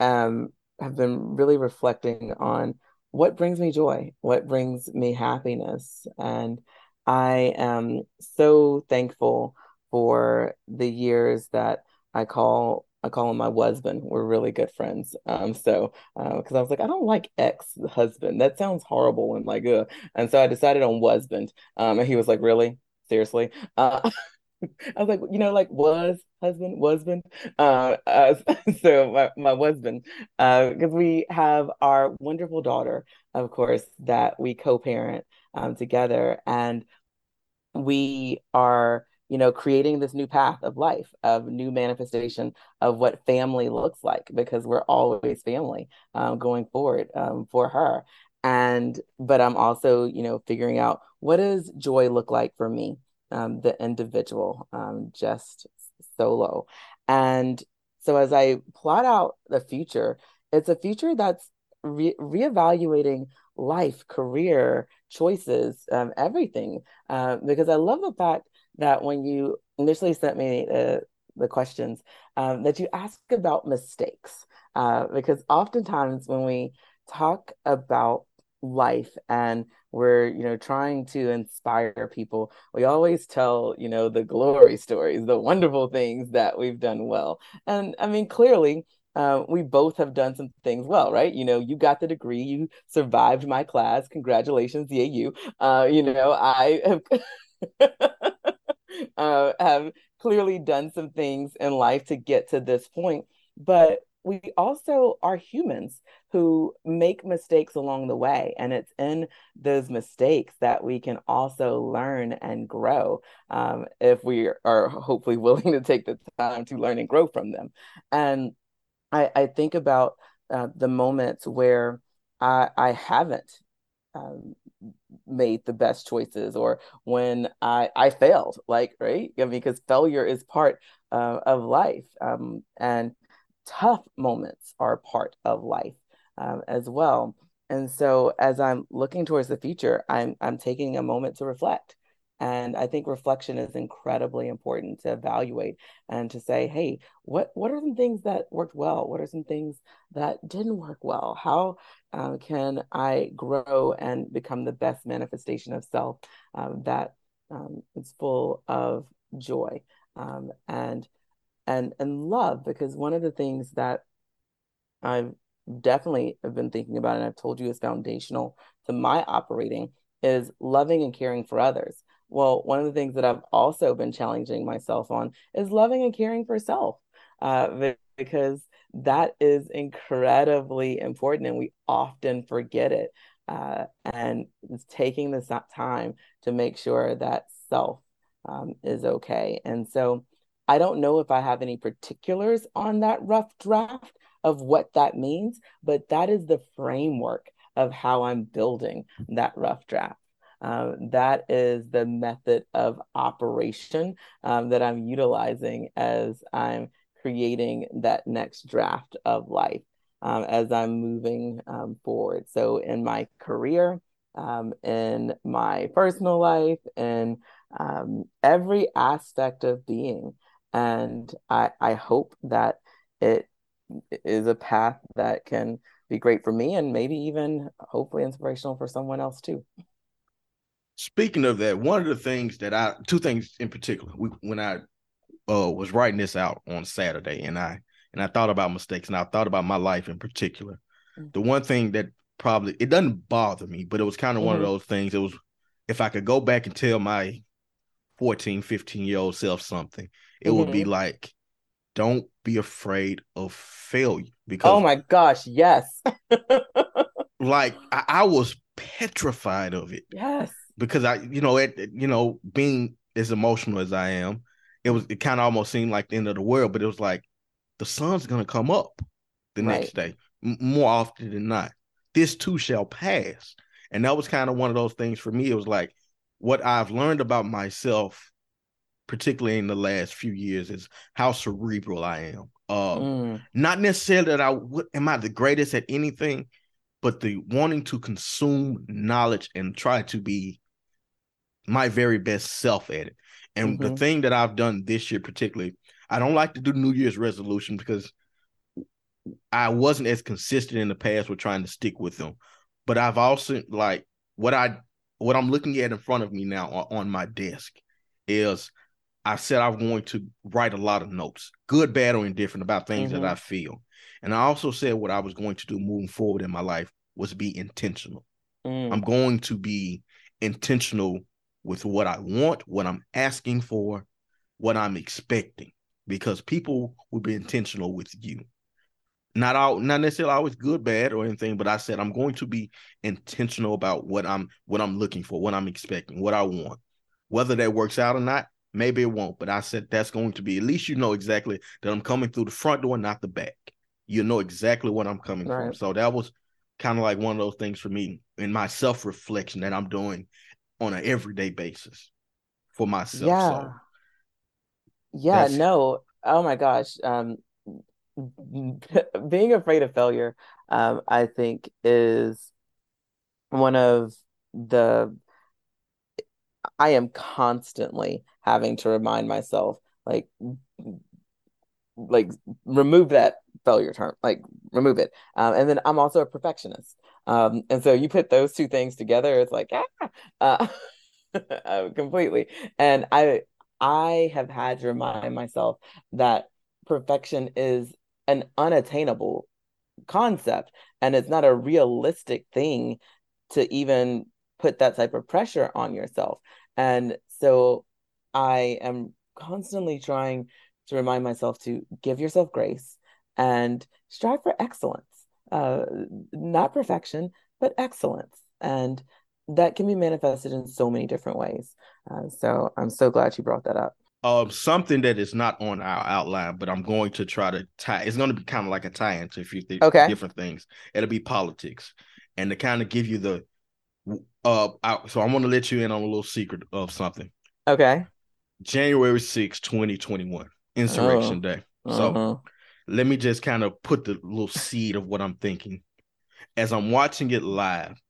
um, have been really reflecting on what brings me joy, what brings me happiness. And I am so thankful for the years that I call I call him my husband. We're really good friends. Um, so because uh, I was like, I don't like ex husband. That sounds horrible and like, ugh. And so I decided on husband. Um, and he was like, really, seriously. Uh, I was like, you know, like was husband, husband. Uh, uh, so my, my husband, because uh, we have our wonderful daughter, of course, that we co-parent um, together, and we are, you know, creating this new path of life, of new manifestation of what family looks like, because we're always family um, going forward um, for her. And but I'm also, you know, figuring out what does joy look like for me um, the individual, um, just solo. And so as I plot out the future, it's a future that's re- reevaluating life, career, choices, um, everything. Uh, because I love the fact that when you initially sent me the, the questions, um, that you ask about mistakes. Uh, because oftentimes when we talk about life and we're you know trying to inspire people. We always tell you know the glory stories the wonderful things that we've done well. And i mean clearly uh, we both have done some things well right? You know you got the degree you survived my class congratulations yeah you. Uh, you know i have uh, have clearly done some things in life to get to this point but we also are humans who make mistakes along the way. And it's in those mistakes that we can also learn and grow um, if we are hopefully willing to take the time to learn and grow from them. And I, I think about uh, the moments where I, I haven't um, made the best choices or when I, I failed, like, right? I mean, because failure is part uh, of life. Um, and tough moments are part of life um, as well. And so as I'm looking towards the future, I'm I'm taking a moment to reflect. And I think reflection is incredibly important to evaluate and to say, hey, what what are some things that worked well? What are some things that didn't work well? How um, can I grow and become the best manifestation of self um, that um, is full of joy um, and and and love because one of the things that I've definitely have been thinking about and I've told you is foundational to my operating is loving and caring for others. Well, one of the things that I've also been challenging myself on is loving and caring for self, uh, because that is incredibly important and we often forget it. Uh, and it's taking this time to make sure that self um, is okay. And so I don't know if I have any particulars on that rough draft of what that means, but that is the framework of how I'm building that rough draft. Um, that is the method of operation um, that I'm utilizing as I'm creating that next draft of life um, as I'm moving um, forward. So, in my career, um, in my personal life, in um, every aspect of being, and I I hope that it is a path that can be great for me and maybe even hopefully inspirational for someone else too. Speaking of that, one of the things that I two things in particular, we, when I uh, was writing this out on Saturday, and I and I thought about mistakes, and I thought about my life in particular. Mm-hmm. The one thing that probably it doesn't bother me, but it was kind of mm-hmm. one of those things. It was if I could go back and tell my 14, 15 year old self something, it mm-hmm. would be mm-hmm. like, don't be afraid of failure. Because oh my gosh, yes. like I, I, was petrified of it. Yes. Because I, you know, it, you know, being as emotional as I am, it was it kind of almost seemed like the end of the world, but it was like the sun's going to come up the Right. next day m- more often than not. This too shall pass. And that was kind of one of those things for me. It was like what I've learned about myself, particularly in the last few years, is how cerebral I am. Uh, Mm, not necessarily that I am I the greatest at anything, but the wanting to consume knowledge and try to be my very best self at it. And the Mhm. thing that I've done this year, particularly, I don't like to do New Year's resolution because I wasn't as consistent in the past with trying to stick with them. But I've also like what I what I'm looking at in front of me now on, on my desk is I said I'm going to write a lot of notes, good, bad, or indifferent about things Mhm. that I feel. And I also said what I was going to do moving forward in my life was be intentional. mm, I'm going to be intentional with what I want, what I'm asking for, what I'm expecting, because people will be intentional with you. Not all, not necessarily always good, bad, or anything, but I said I'm going to be intentional about what I'm what I'm looking for, what I'm expecting, what I want. Whether that works out or not, maybe it won't. But I said that's going to be at least you know exactly that I'm coming through the front door, not the back. You know exactly what I'm coming from. So that was kind of like one of those things for me in my self reflection that I'm doing on an everyday basis for myself. yeah. So Yeah, no. Oh my gosh. Um, being afraid of failure, um, I think is one of the I am constantly having to remind myself, like, like remove that failure term, like remove it. Um, and then I'm also a perfectionist. Um, and so you put those two things together, it's like, ah, uh, completely. And I, I have had to remind myself that perfection is an unattainable concept and it's not a realistic thing to even put that type of pressure on yourself. And so I am constantly trying to remind myself to give yourself grace and strive for excellence. Uh, not perfection, but excellence. And that can be manifested in so many different ways. Uh, so I'm so glad you brought that up. um something that is not on our outline, but I'm going to try to tie. It's going to be kind of like a tie into a few th- Okay. different things. It'll be politics, and to kind of give you the uh. I, so I want to let you in on a little secret of something. Okay. January 6, 2021, Insurrection Oh. Day. So Uh-huh. let me just kind of put the little seed of what I'm thinking. As I'm watching it live,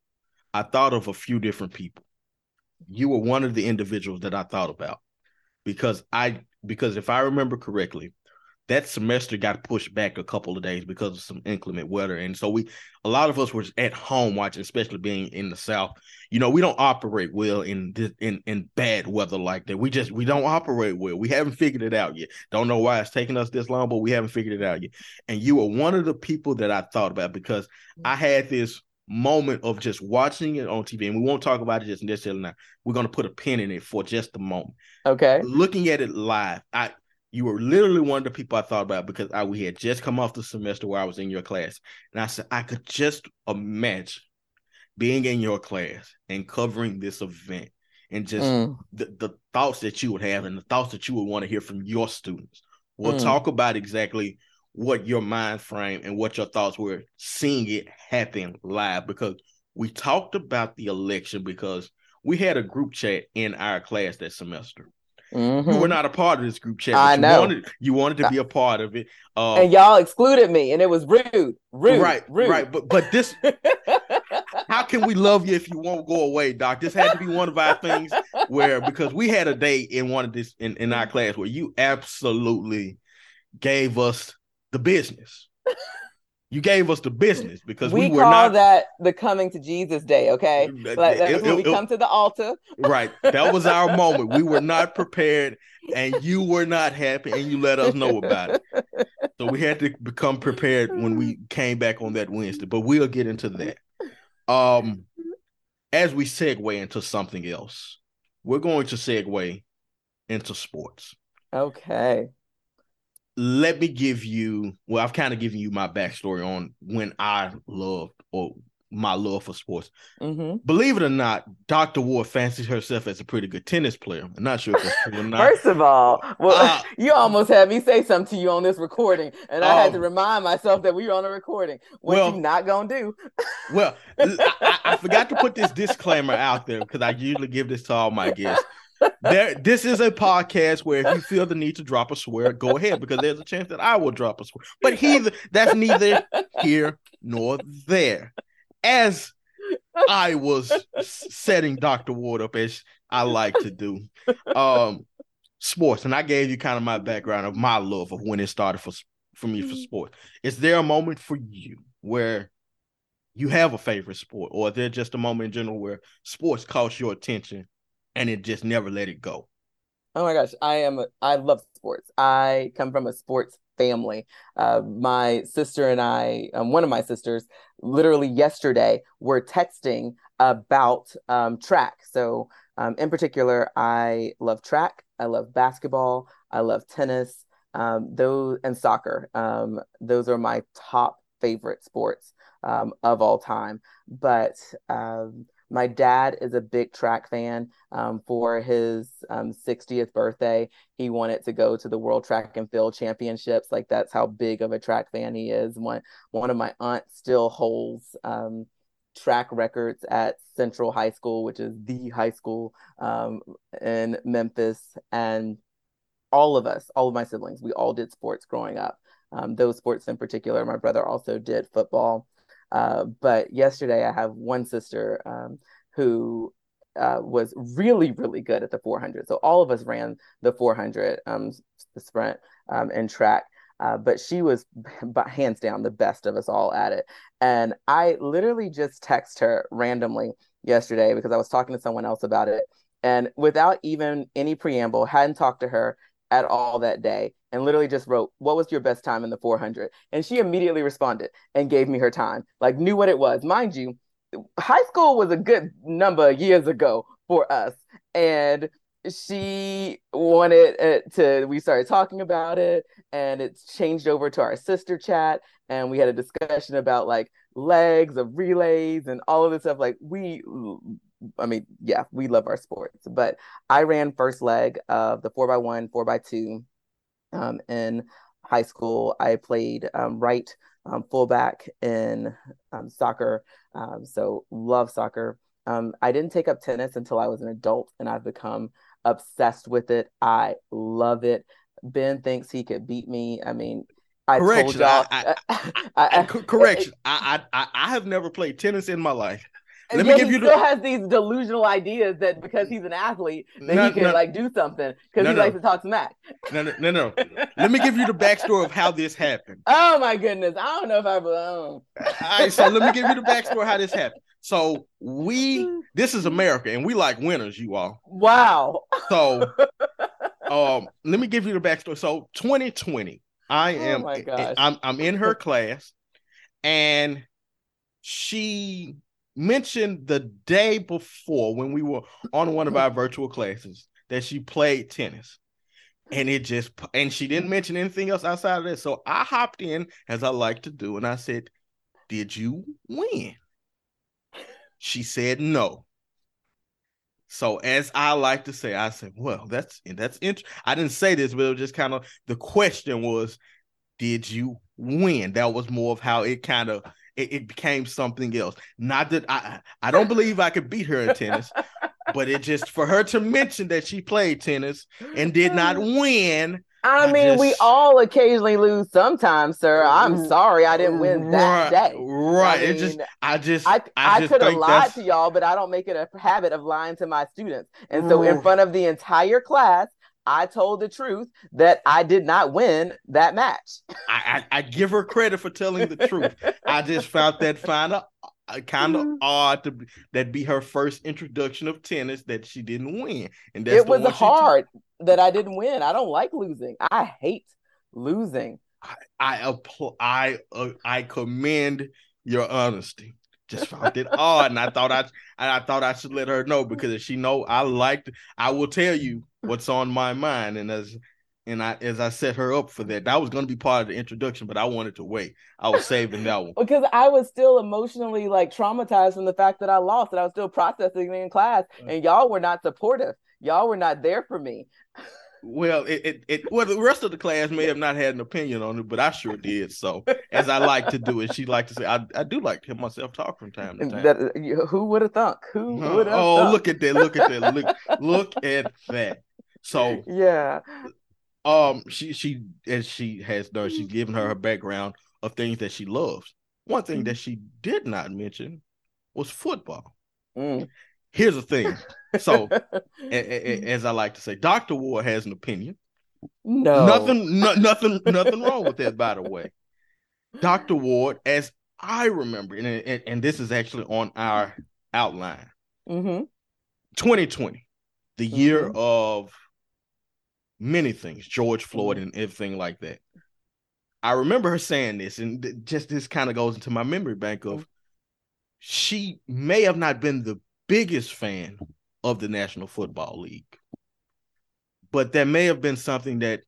I thought of a few different people. You were one of the individuals that I thought about because I because if I remember correctly, that semester got pushed back a couple of days because of some inclement weather. And so we a lot of us were at home watching, especially being in the South. You know, we don't operate well in this in, in bad weather like that. We just we don't operate well. We haven't figured it out yet. Don't know why it's taking us this long, but we haven't figured it out yet. And you were one of the people that I thought about because I had this moment of just watching it on TV, and we won't talk about it just necessarily now. We're gonna put a pin in it for just a moment Okay. looking at it live, I you were literally one of the people I thought about because I we had just come off the semester where I was in your class, and I said I could just imagine being in your class and covering this event and just Mm, the, the thoughts that you would have and the thoughts that you would want to hear from your students. We'll Mm. talk about exactly what your mind frame and what your thoughts were seeing it happen live because we talked about the election because we had a group chat in our class that semester. Mhm. You were not a part of this group chat. I you know. Wanted, you wanted to be a part of it. Uh, and y'all excluded me, and it was rude. Rude. right, Rude. right. But but this, how can we love you if you won't go away, Doc? This had to be one of our things where because we had a day in one of this in, in our class where you absolutely gave us the business. You gave us the business because we, we, were call not that the coming to Jesus day, okay? It- Like it- when we it- come to the altar. right. That was our moment. We were not prepared, and you were not happy, and you let us know about it. So we had to become prepared when we came back on that Wednesday. But we'll get into that. Um, as we segue into something else, we're going to segue into sports. Okay. Let me give you well, I've kind of given you my backstory on when I loved or my love for sports. Mm-hmm. Believe it or not, Dr. Ward fancies herself as a pretty good tennis player. I'm not sure if that's true or not. First of all, well, Uh, you almost had me say something to you on this recording, and I had to Oh. remind myself that we were on a recording. What Well- you not gonna do? Well, I- I forgot to put this disclaimer out there because I usually give this to all my guests. There, this is a podcast where if you feel the need to drop a swear, go ahead because there's a chance that I will drop a swear. But he, that's neither here nor there. As I was setting Dr. Ward up as I like to do, um, sports, and I gave you kind of my background of my love of when it started for for me for sports. Is there a moment for you where you have a favorite sport, or is there just a moment in general where sports caught your attention and it just never let it go? Oh my gosh, I am. a- I love sports. I come from a sports family. Uh, my sister and I, um, one of my sisters, literally yesterday, were texting about um, track. So, um, in particular, I love track. I love basketball. I love tennis. Um, those and soccer. Um, those are my top favorite sports um, of all time. But my dad is a big track fan. Um, for his um, 60th birthday, he wanted to go to the World Track and Field Championships. Like that's how big of a track fan he is. One one of my aunts still holds um, track records at Central High School, which is the high school um, in Memphis, and all of us, all of my siblings, we all did sports growing up. Um, those sports in particular, my brother also did football. Uh, but yesterday, I have one sister um, who uh, was really, really good at the 400. So all of us ran the 400, um, the sprint, um, and track. Uh, but she was hands down the best of us all at it. And I literally just text her randomly yesterday because I was talking to someone else about it. And without even any preamble, hadn't talked to her at all that day and literally just wrote, What was your best time in the 400? And she immediately responded and gave me her time, like knew what it was. Mind you, high school was a good number years ago for us. And she wanted it to, we started talking about it and it's changed over to our sister chat. And we had a discussion about like legs of relays and all of this stuff. Like, we, I mean, yeah, we love our sports, but I ran first leg of the four by one, four by two um, in high school. I played um, right um, fullback in um, soccer, um, so love soccer. Um, I didn't take up tennis until I was an adult, and I've become obsessed with it. I love it. Ben thinks he could beat me. I mean, I told y'all. I- I, I, co- correction. I, I I I have never played tennis in my life. Let me give he you the- still has these delusional ideas that because he's an athlete that No, he can no. like do something because No, he likes to talk smack. No, no, no, no. Let me give you the backstory of how this happened. Oh my goodness! I don't know if I belong. All right, so let me give you the backstory of how this happened. So we, this is America, and we like winners, you all. Wow. So, um, let me give you the backstory. So, 2020, I Oh am, my gosh. I'm, I'm in her class, and she mentioned the day before when we were on one of our virtual classes that she played tennis. And it just, and she didn't mention anything else outside of that. So I hopped in as I like to do, and I said, Did you win? She said no. So as I like to say, I said, "Well, that's that's interesting." I didn't say this, but it was just kind of the question was, "Did you win?" That was more of how it kind of it, it became something else. Not that I I don't believe I could beat her in tennis, but it just for her to mention that she played tennis and did not win. I I mean, we all occasionally lose sometimes, sir. I'm mm-hmm. sorry I didn't win that right, day. Right. I it just I just I, I, just could have lied that's- to y'all, but I don't make it a habit of lying to my students. And so, in front of the entire class, I told the truth that I did not win that match. I, I, I give her credit for telling the truth. I just found that kind of kind of odd to that be her first introduction of tennis that she didn't win, and that's it was hard that I didn't win. I don't like losing. I hate losing. I appl- I uh, I commend your honesty. Just found it odd, and I thought I I thought I should let her know because if she know I liked, I will tell you what's on my mind, and as and I as I set her up for that, that was going to be part of the introduction, but I wanted to wait. I was saving that one because I was still emotionally like traumatized from the fact that I lost, and I was still processing in class, uh-huh. and y'all were not supportive. Y'all were not there for me. Well, it, it, it, well the rest of the class may have not had an opinion on it, but I sure did. So as I like to do it, she like to say, I, I do like to hear myself talk from time to time. That, who would have thunk? Who would have? Oh, thunk? look at that! Look at that! Look look at that! So yeah, um, she she as she has done, she's given her her background of things that she loves. One thing that she did not mention was football. Mm. Here's the thing. So, a, a, as I like to say, Doctor Ward has an opinion. No, nothing, no, nothing, nothing wrong with that. By the way, Doctor Ward, as I remember, and, and, and this is actually on our outline. Mm-hmm. 2020, the year mm-hmm. of many things, George Floyd mm-hmm. and everything like that. I remember her saying this, and just this kind of goes into my memory bank of she may have not been the biggest fan of the National Football League, but there may have been something that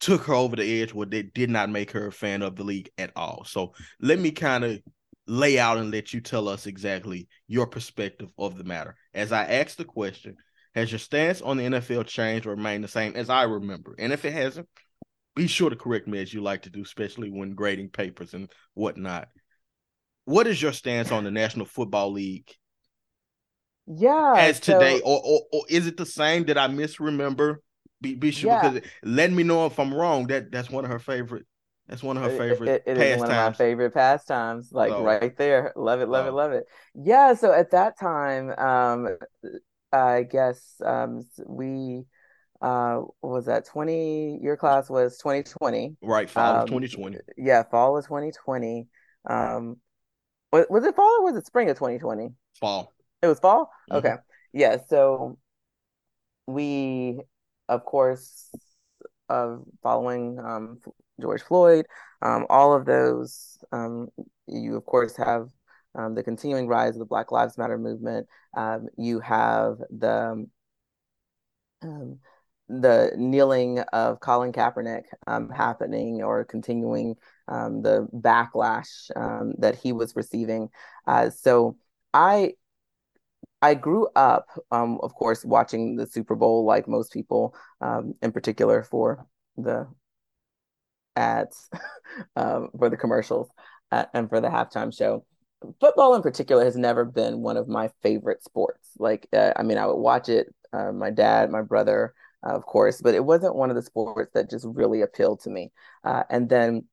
took her over the edge where they did not make her a fan of the league at all. So let me kind of lay out and let you tell us exactly your perspective of the matter. As I ask the question, has your stance on the NFL changed or remained the same as I remember? And if it hasn't, be sure to correct me as you like to do, especially when grading papers and whatnot. What is your stance on the National Football League? Yeah, as so, today, or, or, or is it the same? Did I misremember? Be be sure yeah. because let me know if I'm wrong. That that's one of her favorite. That's one of her favorite. It, it, it is one of my favorite pastimes. Like right there, love it, love it, love it. Yeah. So at that time, um, I guess um, we uh was that 20 your class was 2020 right fall um, of 2020 yeah fall of 2020 um was, was it fall or was it spring of 2020 fall it was fall mm-hmm. okay yeah so we of course uh, following um george floyd um all of those um you of course have um, the continuing rise of the Black Lives Matter movement. Um, you have the um, the kneeling of Colin Kaepernick um, happening or continuing um, the backlash um, that he was receiving. Uh, so I I grew up, of course, watching the Super Bowl like most people, in particular for the ads, for the commercials, uh, and for the halftime show football in particular has never been one of my favorite sports. Like, uh, I mean, I would watch it. Uh, my dad, my brother, uh, of course, but it wasn't one of the sports that just really appealed to me. Uh, and then,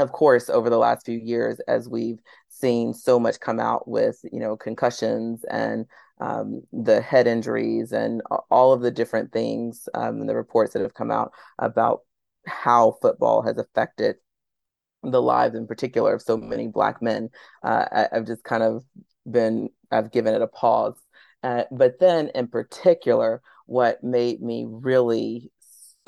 of course, over the last few years, as we've seen so much come out with, you know, concussions and um, the head injuries and all of the different things, um, and the reports that have come out about how football has affected the lives in particular of so many black men uh, I, have just kind of been i've given it a pause. Uh, but then in particular what made me really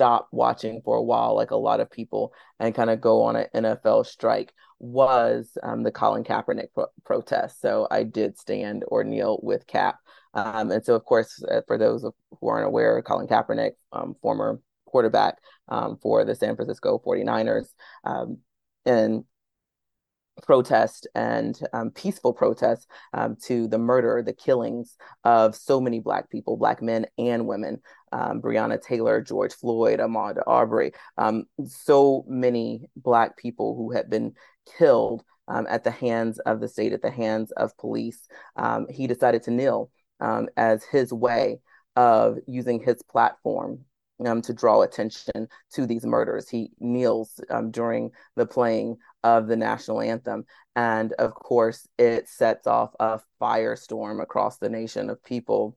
stop watching for a while like a lot of people and kind of go on an nfl strike was um, the colin kaepernick pro- protest so i did stand or kneel with Kap um, and so of course uh, for those who aren't aware colin kaepernick um, former quarterback um, for the san francisco 49ers um, and protest and um, peaceful protest um, to the murder, the killings of so many Black people, Black men and women. Um, Breonna Taylor, George Floyd, Ahmaud Arbery, um, so many Black people who had been killed um, at the hands of the state, at the hands of police. Um, he decided to kneel as his way of using his platform um, to draw attention to these murders. He kneels um, during the playing of the national anthem. And of course, it sets off a firestorm across the nation of people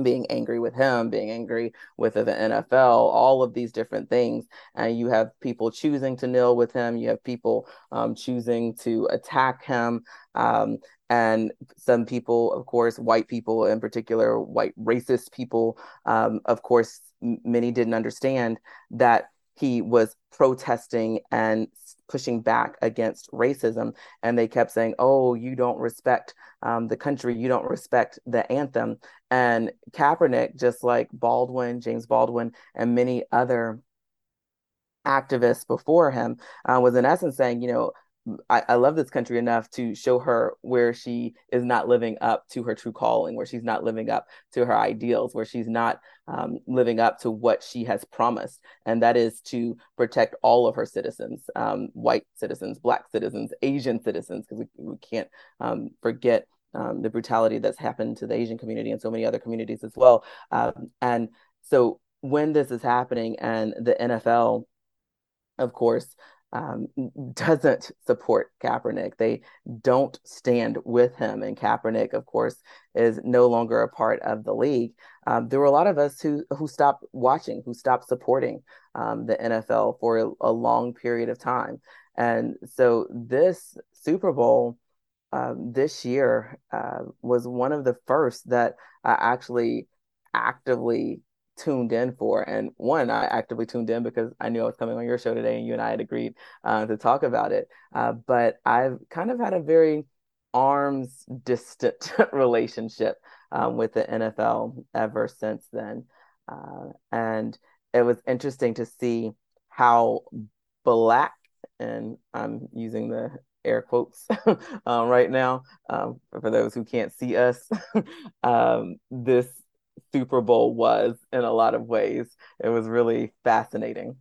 being angry with him, being angry with the NFL, all of these different things. And you have people choosing to kneel with him. You have people um, choosing to attack him. Um, and some people, of course, white people in particular, white racist people, um, of course, many didn't understand that he was protesting and pushing back against racism. And they kept saying, oh, you don't respect um, the country, you don't respect the anthem. And Kaepernick, just like Baldwin, James Baldwin, and many other activists before him uh, was in essence saying, you know, I, I, love this country enough to show her where she is not living up to her true calling, where she's not living up to her ideals, where she's not um, living up to what she has promised. And that is to protect all of her citizens um, white citizens, Black citizens, Asian citizens, because we, we can't um, forget um, the brutality that's happened to the Asian community and so many other communities as well. Um, and so when this is happening and the NFL, of course, um, doesn't support Kaepernick. They don't stand with him. And Kaepernick, of course, is no longer a part of the league. Um, there were a lot of us who who stopped watching, who stopped supporting um, the NFL for a, a, long period of time. And so this Super Bowl um, this year uh, was one of the first that I actually actively tuned in for. And one, I actively tuned in because I knew I was coming on your show today and you and I had agreed uh, to talk about it. Uh, but I've kind of had a very arms distant relationship um, with the NFL ever since then. Uh, and it was interesting to see how black, and I'm using the air quotes um, right now um, for those who can't see us, um, this Super Bowl was in a lot of ways. It was really fascinating.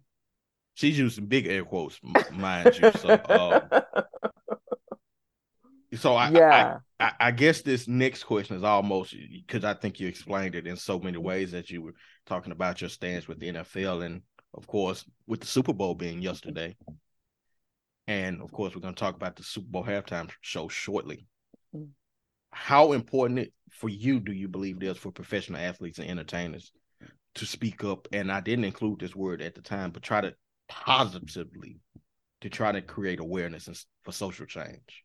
She's using big air quotes, mind you. So, um, so I, yeah. I, I, I, guess this next question is almost because I think you explained it in so many ways that you were talking about your stance with the NFL and of course with the Super Bowl being yesterday. And of course, we're going to talk about the Super Bowl halftime show shortly. Mm. How important it, for you do you believe it is for professional athletes and entertainers to speak up? And I didn't include this word at the time, but try to positively to try to create awareness and for social change.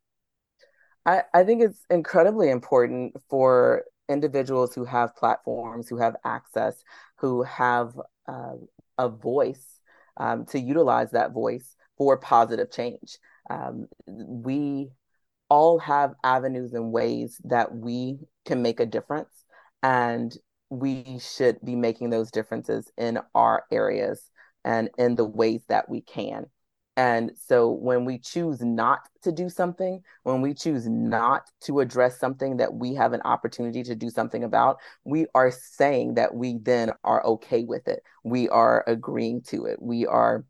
I, I think it's incredibly important for individuals who have platforms, who have access, who have uh, a voice um, to utilize that voice for positive change. Um, we all have avenues and ways that we can make a difference and we should be making those differences in our areas and in the ways that we can and so when we choose not to do something, when we choose not to address something that we have an opportunity to do something about, we are saying that we then are okay with it. We are agreeing to it. We are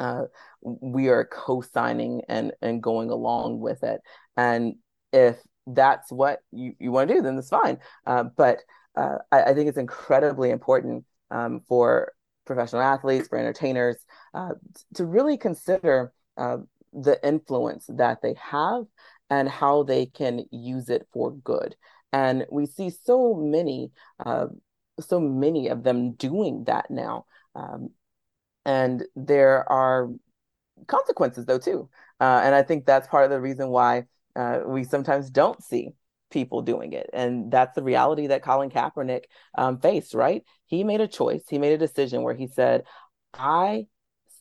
uh, we are co-signing and and going along with it. And if that's what you, you want to do then that's fine. Uh, but uh, I, I, think it's incredibly important um, for professional athletes for entertainers uh, to really consider uh, the influence that they have and how they can use it for good. And we see so many so many of them doing that now. Um, and there are consequences though too. Uh, and i think that's part of the reason why uh, we sometimes don't see people doing it. And that's the reality that colin kaepernick um, faced right? He made a choice. He made a decision where he said i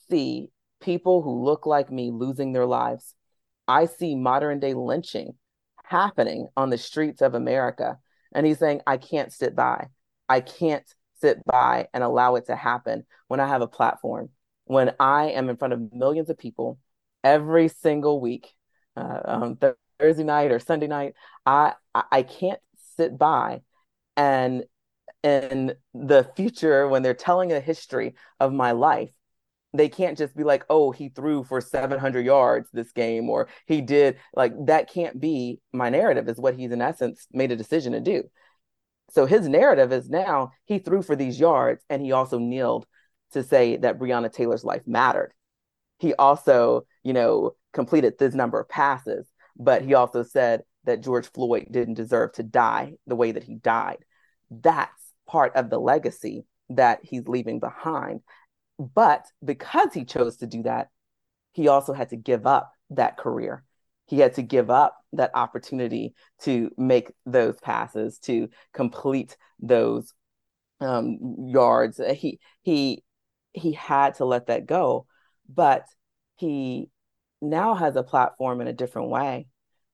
see people who look like me losing their lives. I see modern day lynching happening on the streets of america. And he's saying i can't sit by. I can't sit by and allow it to happen when I have a platform, when I am in front of millions of people every single week, uh, um, Thursday night or Sunday night, I I can't sit by and in the future when they're telling a history of my life they can't just be like oh he threw for 700 yards this game or he did like that can't be my narrative is what he's in essence made a decision to do so his narrative is now he threw for these yards and he also kneeled to say that Breonna Taylor's life mattered. He also, you know, completed this number of passes, but he also said that George Floyd didn't deserve to die the way that he died. That's part of the legacy that he's leaving behind. But because he chose to do that, he also had to give up that career he had to give up that opportunity to make those passes to complete those um, yards. He he he had to let that go but he now has a platform in a different way.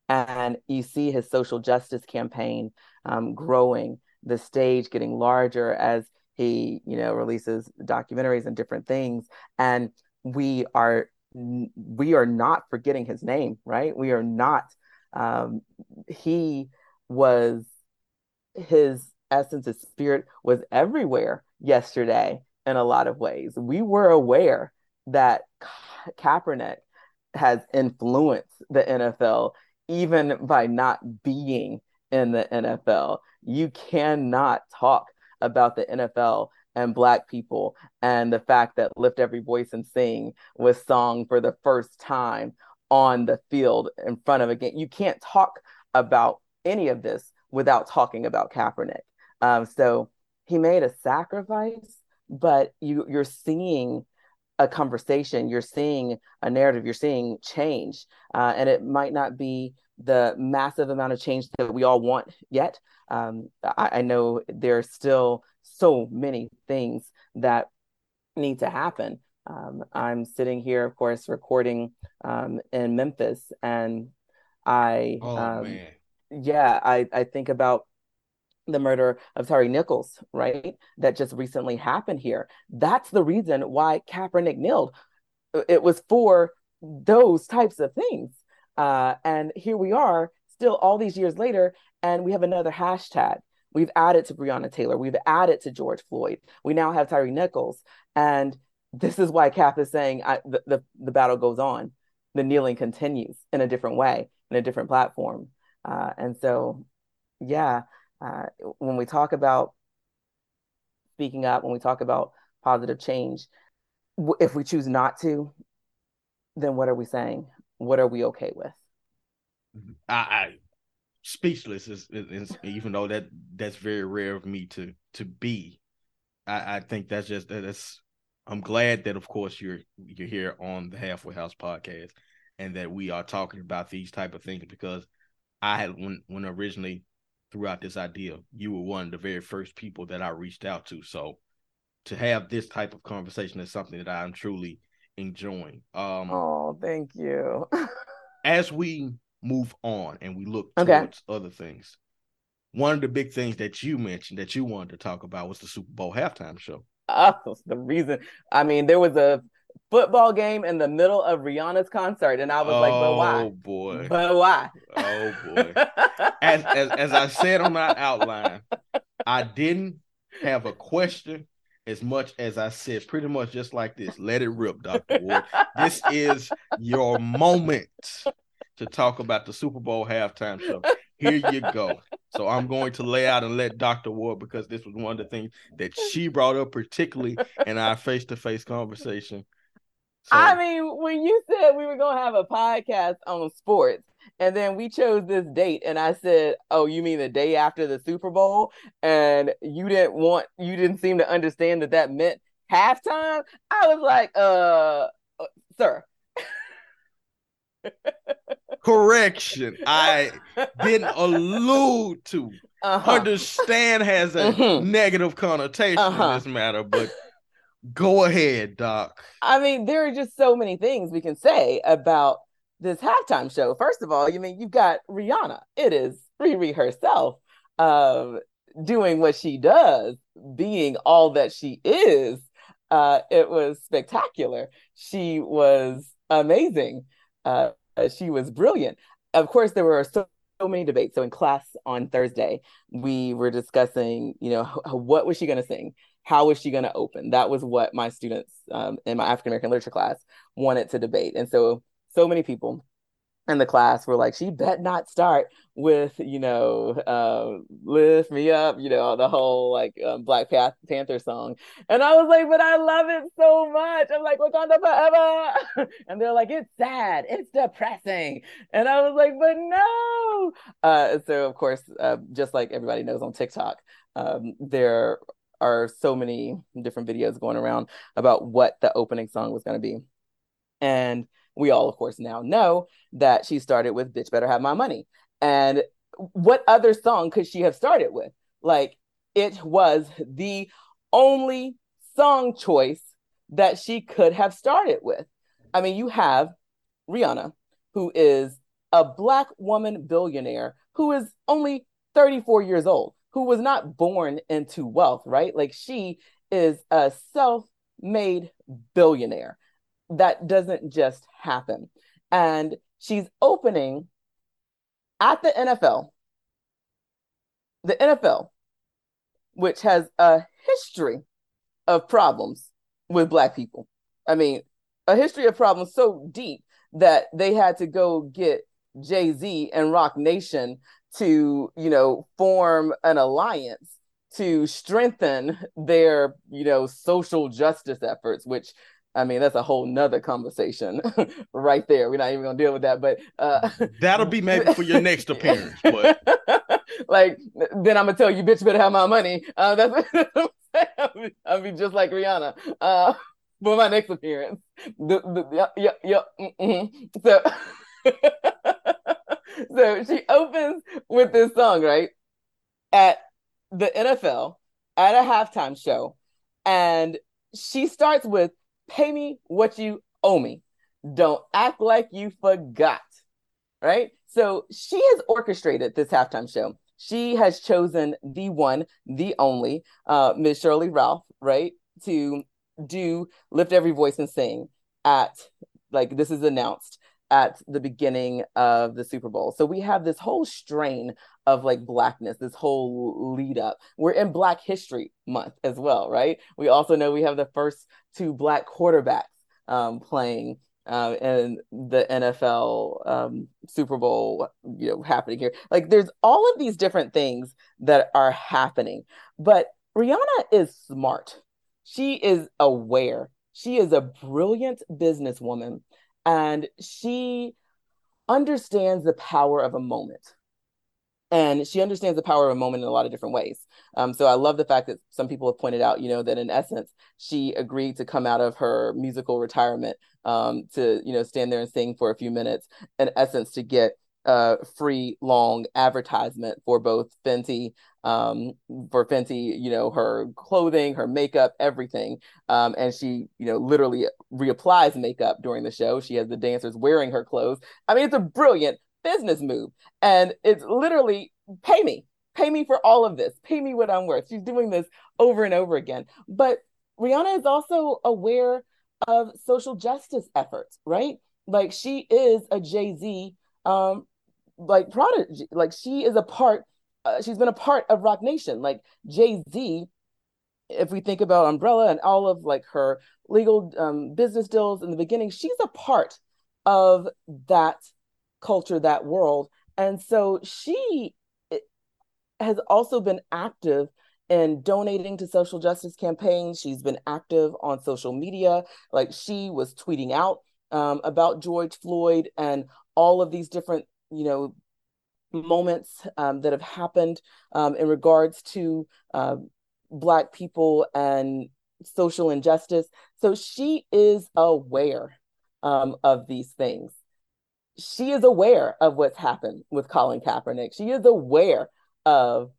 And you see his social justice campaign um, growing the stage getting larger as he you know releases documentaries and different things. And we are we are not forgetting his name, right? We are not. Um, he was his essence, his spirit was everywhere yesterday in a lot of ways. We were aware that Ka- Kaepernick has influenced the NFL even by not being in the NFL. You cannot talk about the NFL and black people and the fact that lift every voice and sing was sung for the first time on the field in front of a game. You can't talk about any of this without talking about Kaepernick. Um, so he made a sacrifice but you you're seeing a conversation you're seeing a narrative you're seeing change uh, and it might not be the massive amount of change that we all want yet um, I, I know are still so many things that need to happen. Um, I'm sitting here, of course, recording um, in Memphis, and I, oh, um, yeah, I, I think about the murder of Tyre Nichols, right? That just recently happened here. That's the reason why Kaepernick kneeled. It was for those types of things. Uh, and here we are, still all these years later, and we have another hashtag. We've added to Breonna Taylor. We've added to George Floyd. We now have Tyre Nichols. And this is why Kap is saying I, the, the, the, battle goes on. The kneeling continues in a different way, in a different platform. Uh, and so, yeah, uh, when we talk about speaking up, when we talk about positive change, if we choose not to, then what are we saying? What are we okay with? I, I speechless is, is, even though that that's very rare of me to to be I, I think that's just that's i'm glad that of course you're you're here on the halfway house podcast and that we are talking about these type of things because i had when when originally threw out this idea you were one of the very first people that i reached out to so to have this type of conversation is something that i'm truly enjoying um oh thank you as we move on and we look towards okay. other things. One of the big things that you mentioned that you wanted to talk about was the Super Bowl halftime show. Oh, the reason. I mean, there was a football game in the middle of Rihanna's concert, and I was oh, like, "But why? Oh boy! But why? Oh boy!" as, as as I said on my outline, I didn't have a question as much as I said, pretty much just like this. Let it rip, Doctor Ward. this is your moment to talk about the Super Bowl halftime show. Here you go. So I'm going to lay out and let Dr. Ward because this was one of the things that she brought up, particularly in our face-to-face conversation. So, I mean, when you said we were gonna have a podcast on sports, and then we chose this date, and I said, "Oh, you mean the day after the Super Bowl?" And you didn't want, you didn't seem to understand that that meant halftime. I was like, "Uh, uh sir." correction I didn't allude to. Uh-huh. Understand has a mm-hmm. negative connotation uh-huh. in this matter, but go ahead, Doc. I mean, there are just so many things we can say about this halftime show. First of all, you mean you've got Rihanna. It is Riri herself um, doing what she does, being all that she is. Uh, it was spectacular. She was amazing. Uh, uh, she was brilliant. Of course, there were so, so many debates. So in class on Thursday, we were discussing, you know, what was she going to sing? How was she going to open? That was what my students um, in my African American literature class wanted to debate. And so, so many people in the class were like, she bet not start with, you know, uh, lift me up, you know, the whole like um, Black Panther song. And I was like, but I love it so much. I'm like, Wakanda forever. and they're like, it's sad, it's depressing. And I was like, but no. Uh, so of course, uh, just like everybody knows on TikTok, um, there are so many different videos going around about what the opening song was going to be. And we all, of course, now know that she started with Bitch Better Have My Money. And what other song could she have started with? Like, it was the only song choice that she could have started with. I mean, you have Rihanna, who is a Black woman billionaire who is only 34 years old, who was not born into wealth, right? Like, she is a self made billionaire that doesn't just happen. And she's opening at the NFL, the NFL, which has a history of problems with Black people. I mean, a history of problems so deep that they had to go get Jay Z and Roc Nation to, you know, form an alliance to strengthen their, you know, social justice efforts, which I mean, that's a whole nother conversation right there. We're not even gonna deal with that, but uh, that'll be maybe for your next appearance. But like, then I'm gonna tell you, bitch, better have my money. Uh, that's I'll be just like Rihanna uh, for my next appearance. The, the, yeah, yeah, yeah. Mm-hmm. So, so she opens with this song, right? At the NFL at a halftime show, and she starts with pay me what you owe me. Don't act like you forgot. Right? So she has orchestrated this halftime show. She has chosen the one, the only, uh, Miss Sheryl Lee Ralph, right, to do Lift Every Voice and Sing at, like, this is announced at the beginning of the Super Bowl. So we have this whole strain of like blackness, this whole lead up. We're in Black History Month as well, right? We also know we have the first two black quarterbacks um, playing uh, in the NFL um, Super Bowl, you know, happening here. Like there's all of these different things that are happening, but Rihanna is smart. She is aware. She is a brilliant businesswoman and she understands the power of a moment and she understands the power of a moment in a lot of different ways. Um, so I love the fact that some people have pointed out, you know, that in essence she agreed to come out of her musical retirement um, to, you know, stand there and sing for a few minutes, in essence to get a free long advertisement for both Fenty, um, for Fenty, you know, her clothing, her makeup, everything. Um, and she, you know, literally reapplies makeup during the show. She has the dancers wearing her clothes. I mean, it's a brilliant business move. And it's literally pay me, pay me for all of this, pay me what I'm worth. She's doing this over and over again. But Rihanna is also aware of social justice efforts, right? Like she is a Jay Z um, like prodigy. Like she is a part. Uh, she's been a part of Roc Nation. Like Jay Z, if we think about Umbrella and all of like her legal um, business deals in the beginning, she's a part of that culture, that world, and so she has also been active in donating to social justice campaigns. She's been active on social media. Like she was tweeting out um, about George Floyd and all of these different you know moments um, that have happened um, in regards to uh, black people and social injustice. So she is aware um, of these things. She is aware of what's happened with colin kaepernick. She is aware of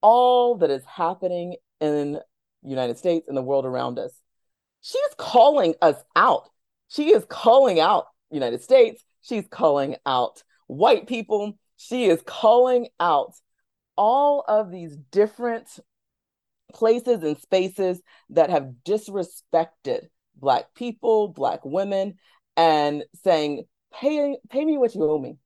all that is happening in the united states and the world around us. She is calling us out. She is calling out united states. She's calling out white people. She is calling out all of these different places and spaces that have disrespected black people, black women, and saying, pay, pay me what you owe me.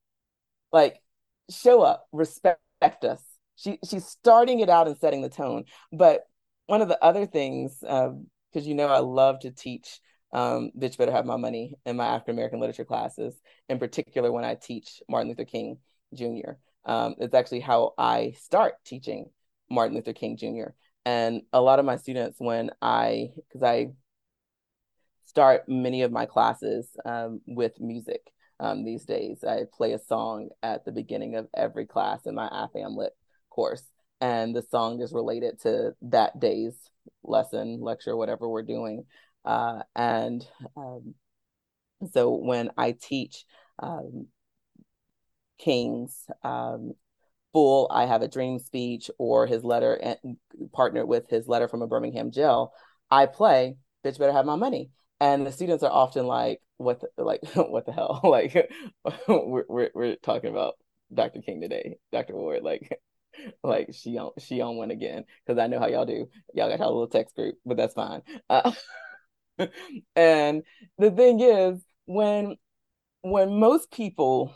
Like, show up, respect us. She she's starting it out and setting the tone. But one of the other things, because um, you know I love to teach um, Bitch Better Have My Money in my African American literature classes, in particular when I teach Martin Luther King Jr. Um, it's actually how I start teaching Martin Luther King Jr. And a lot of my students, when I, because I start many of my classes um, with music um, these days, I play a song at the beginning of every class in my AFAM Lit course. And the song is related to that day's lesson, lecture, whatever we're doing. Uh, and um, so when I teach um, King's um, full I Have a Dream speech or his letter and partnered with his letter from a Birmingham jail, I play Bitch Better Have My Money. And the students are often like, what the, like what the hell? like we're, we're we're talking about Dr. King today, Dr. Ward, like like she on she on one again because I know how y'all do. Y'all got y'all little text group, but that's fine. Uh, and the thing is, when when most people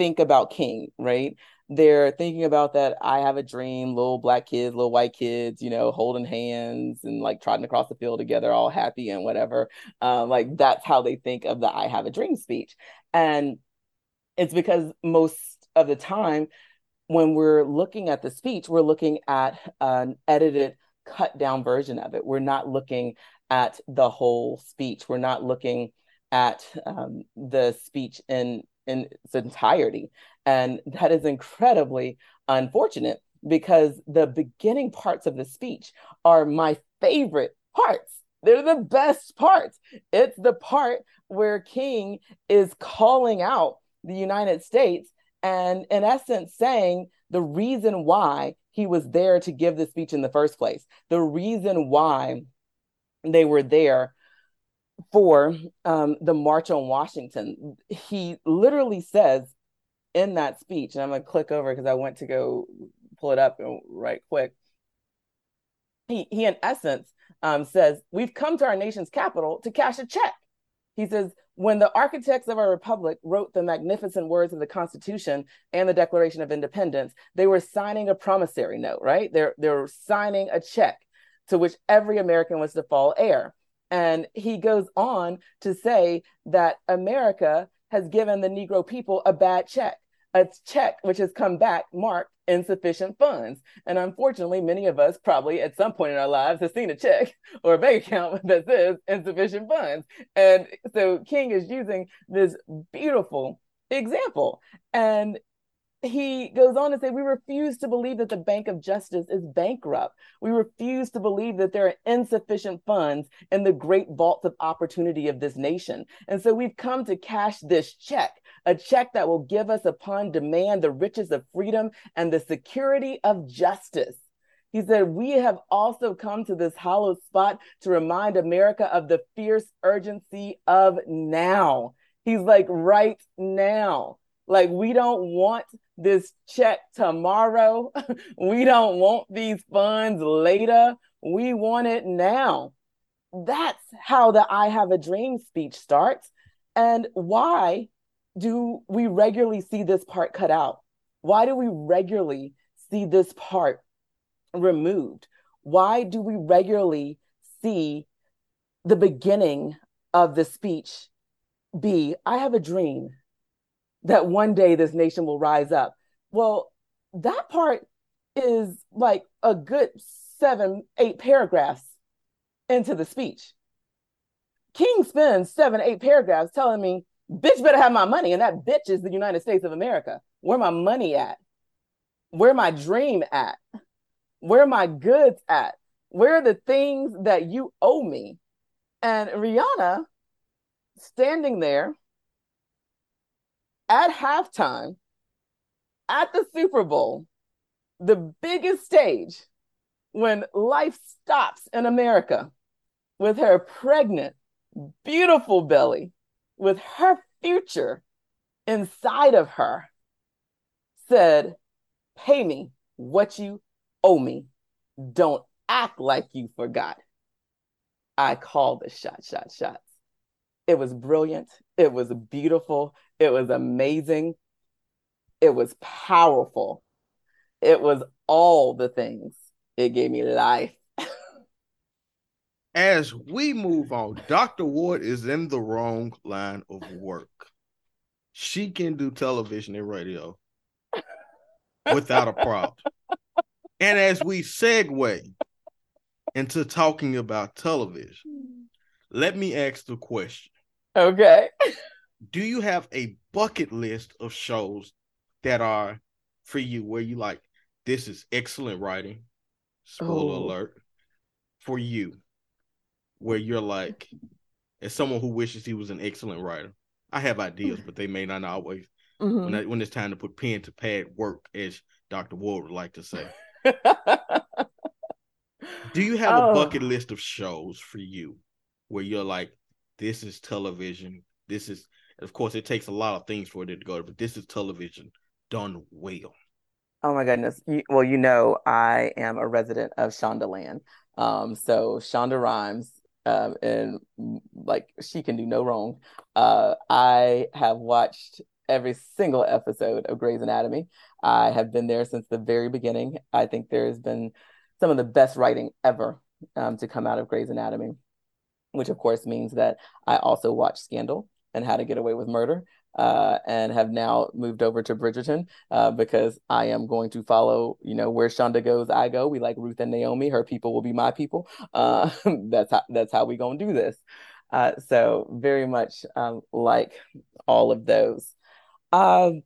think about King, right? They're thinking about that I have a dream, little black kids, little white kids, you know, holding hands and like trotting across the field together, all happy and whatever. Um, like that's how they think of the I have a dream speech. And it's because most of the time when we're looking at the speech, we're looking at an edited, cut down version of it. We're not looking at the whole speech. We're not looking at um, the speech in in its entirety, and that is incredibly unfortunate because the beginning parts of the speech are my favorite parts. They're the best parts. It's the part where King is calling out the United States and, in essence, saying the reason why he was there to give the speech in the first place, the reason why they were there for um, the March on Washington. He literally says in that speech, and I'm going to click over because I went to go pull it up right quick. He, he in essence um, says, We've come to our nation's capital to cash a check. He says, when the architects of our republic wrote the magnificent words of the Constitution and the Declaration of Independence, they were signing a promissory note, right? They're they're signing a check to which every American was to fall heir. And he goes on to say that America has given the Negro people a bad check, a check which has come back marked insufficient funds. And unfortunately, many of us probably at some point in our lives have seen a check or a bank account that says insufficient funds. And so King is using this beautiful example. And he goes on to say, We refuse to believe that the Bank of Justice is bankrupt. We refuse to believe that there are insufficient funds in the great vaults of opportunity of this nation. And so we've come to cash this check, a check that will give us upon demand the riches of freedom and the security of justice. He said, We have also come to this hollow spot to remind America of the fierce urgency of now. He's like, right now. Like, we don't want this check tomorrow. we don't want these funds later. We want it now. That's how the I Have a Dream speech starts. And why do we regularly see this part cut out? Why do we regularly see this part removed? Why do we regularly see the beginning of the speech be I have a dream that one day this nation will rise up. Well, that part is like a good seven, eight paragraphs into the speech. King spends seven, eight paragraphs telling me, bitch better have my money. And that bitch is the United States of America. Where my money at? Where my dream at? Where my goods at? Where are the things that you owe me? And Rihanna standing there at halftime at the Super Bowl, the biggest stage when life stops in America with her pregnant, beautiful belly, with her future inside of her, said, Pay me what you owe me. Don't act like you forgot. I called the shot, shot, shots. It was brilliant. It was beautiful. It was amazing. It was powerful. It was all the things. It gave me life. As we move on, Dr. Ward is in the wrong line of work. She can do television and radio without a problem. And as we segue into talking about television, let me ask the question. Okay do you have a bucket list of shows that are for you where you like this is excellent writing spoiler oh. alert for you where you're like as someone who wishes he was an excellent writer i have ideas but they may not always mm-hmm. when, I, when it's time to put pen to pad work as dr ward would like to say do you have oh. a bucket list of shows for you where you're like this is television this is of course, it takes a lot of things for it to go, but this is television done well. Oh my goodness. well, you know, I am a resident of Shondaland. Um, so Shonda Rhimes um, and like she can do no wrong. Uh, I have watched every single episode of Grey's Anatomy. I have been there since the very beginning. I think there has been some of the best writing ever um, to come out of Grey's Anatomy, which of course means that I also watch Scandal and How to Get Away with Murder. Uh, and have now moved over to Bridgerton uh, because I am going to follow, you know, where Shonda goes, I go. We like Ruth and Naomi. Her people will be my people. Uh, that's how that's how we gonna do this. Uh, so very much um, like all of those. Um,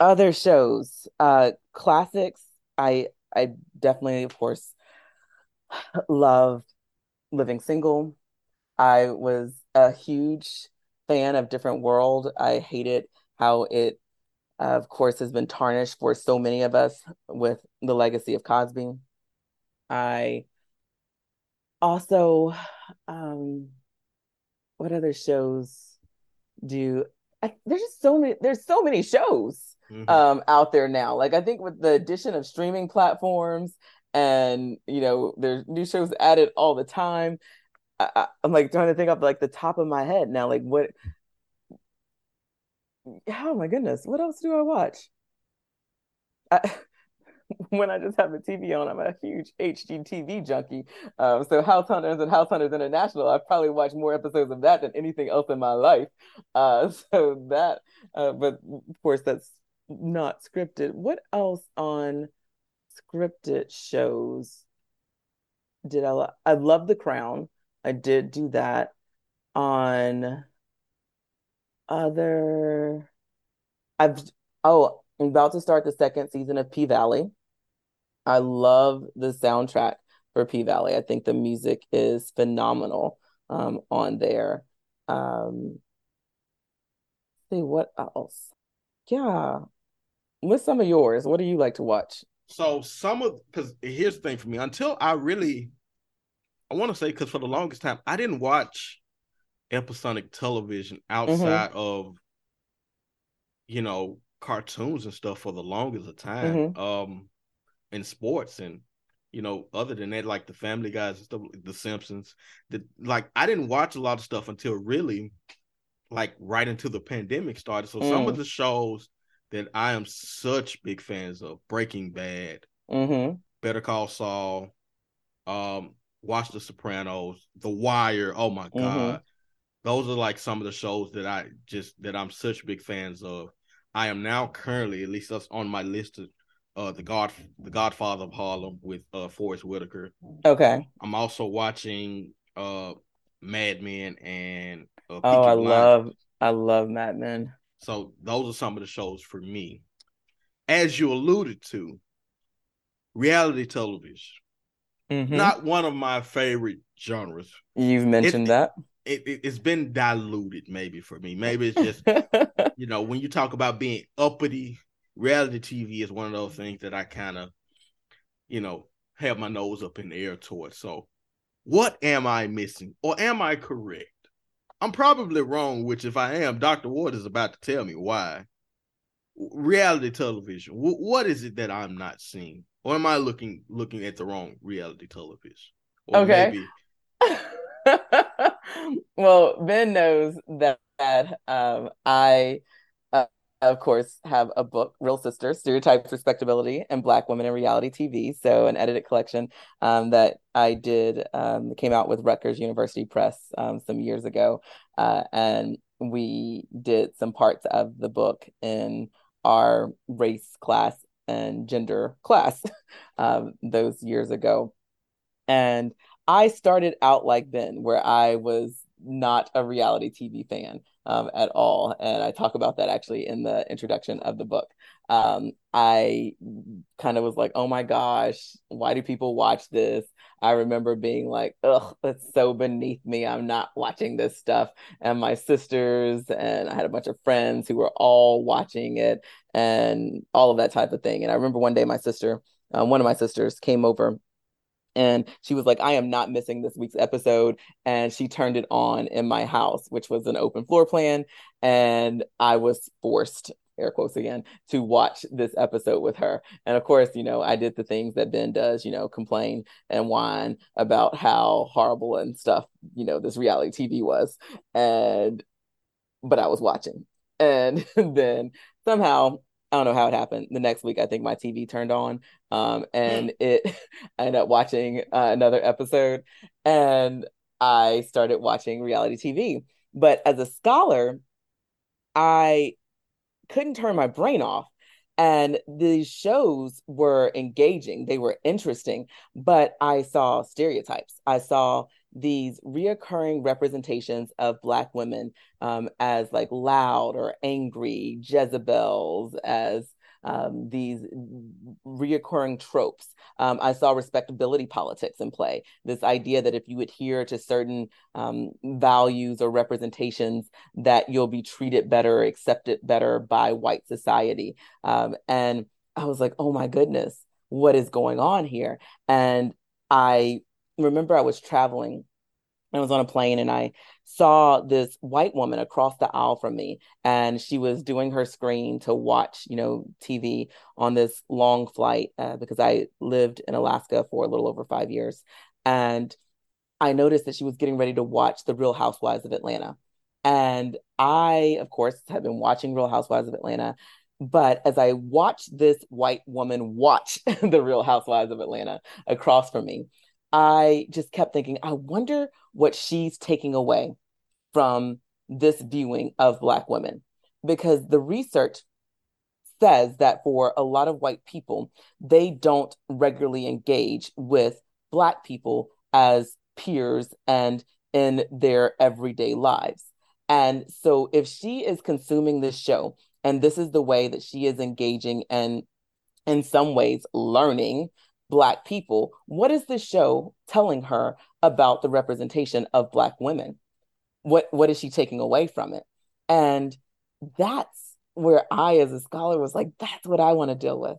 other shows, uh, classics. I I definitely, of course, loved Living Single. I was a huge fan of Different World. I hated how it, uh, of course, has been tarnished for so many of us with the legacy of Cosby. I also, um, what other shows do I, there's just so many there's so many shows mm-hmm. um out there now like i think with the addition of streaming platforms and you know there's new shows added all the time I, am like trying to think of like the top of my head now like what oh my goodness what else do i watch I, when I just have the TV on, I'm a huge HGTV junkie. Um, so House Hunters and House Hunters International, I've probably watched more episodes of that than anything else in my life. Uh, so that, uh, but of course, that's not scripted. What else on scripted shows did I? Lo- I love The Crown. I did do that on other. I've oh I'm about to start the second season of P Valley. I love the soundtrack for P Valley. I think the music is phenomenal um, on there. Um, see what else? Yeah. What's some of yours? What do you like to watch? So some of because here's the thing for me. Until I really, I want to say because for the longest time I didn't watch episodic television outside mm-hmm. of, you know, cartoons and stuff for the longest of time. Mm-hmm. Um, in sports and you know, other than that, like the Family Guys and stuff, The Simpsons. The like, I didn't watch a lot of stuff until really, like, right into the pandemic started. So mm. some of mm. the shows that I am such big fans of: Breaking Bad, mm-hmm. Better Call Saul, um, watch The Sopranos, The Wire. Oh my mm-hmm. god, those are like some of the shows that I just that I'm such big fans of. I am now currently, at least that's on my list of uh the God the Godfather of Harlem with uh Forest Whitaker. Okay. I'm also watching uh Mad Men and uh, Oh, I Blinders. love I love Mad Men. So those are some of the shows for me. As you alluded to, reality television. Mm-hmm. Not one of my favorite genres. You've mentioned it, that. It, it, has been diluted maybe for me. Maybe it's just, you know, when you talk about being uppity reality TV is one of those things that I kind of, you know, have my nose up in the air towards. So, what am I missing, or am I correct? I'm probably wrong, which if I am, Dr. Ward is about to tell me why. Reality television. W- what is it that I'm not seeing, or am I looking looking at the wrong reality television? Or okay. Maybe... well, Ben knows that um, I of course, have a book, Real Sisters, Stereotypes, Respectability, and Black Women in Reality TV. So, an edited collection um, that I did um, came out with Rutgers University Press um, some years ago. Uh, and we did some parts of the book in our race class and gender class um, those years ago. And I started out like Ben, where I was not a reality TV fan um, at all. And I talk about that actually in the introduction of the book. Um, I kind of was like, oh my gosh, why do people watch this? I remember being like, ugh, that's so beneath me. I'm not watching this stuff. And my sisters and I had a bunch of friends who were all watching it and all of that type of thing. And I remember one day my sister, uh, one of my sisters came over and she was like i am not missing this week's episode and she turned it on in my house which was an open floor plan and i was forced air quotes again, to watch this episode with her. And of course, you know, I did the things that Ben does, you know, complain and whine about how horrible and stuff, you know, this reality TV was. And, but I was watching. And then somehow I don't know how it happened. The next week, I think my TV turned on, um, and it. I ended up watching uh, another episode, and I started watching reality TV. But as a scholar, I couldn't turn my brain off. And these shows were engaging, they were interesting, but I saw stereotypes. I saw these reoccurring representations of Black women um, as like loud or angry Jezebels, as um, these reoccurring tropes. Um, I saw respectability politics in play. This idea that if you adhere to certain um, values or representations, that you'll be treated better, accepted better by white society. Um, and I was like, oh my goodness, what is going on here? And I remember I was traveling I was on a plane and I saw this white woman across the aisle from me and she was doing her screen to watch, you know, TV on this long flight uh, because I lived in Alaska for a little over 5 years and I noticed that she was getting ready to watch The Real Housewives of Atlanta. And I, of course, have been watching Real Housewives of Atlanta. But as I watched this white woman watch The Real Housewives of Atlanta across from me, I just kept thinking, I wonder what she's taking away from this viewing of Black women. Because the research says that for a lot of white people, they don't regularly engage with Black people as peers and in their everyday lives. And so if she is consuming this show, and this is the way that she is engaging and in some ways learning Black people. What is this show telling her about the representation of Black women? What what is she taking away from it? And that's where I, as a scholar, was like, that's what I want to deal with.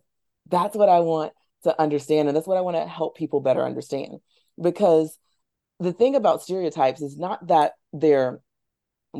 That's what I want to understand. And that's what I want to help people better understand. Because the thing about stereotypes is not that they're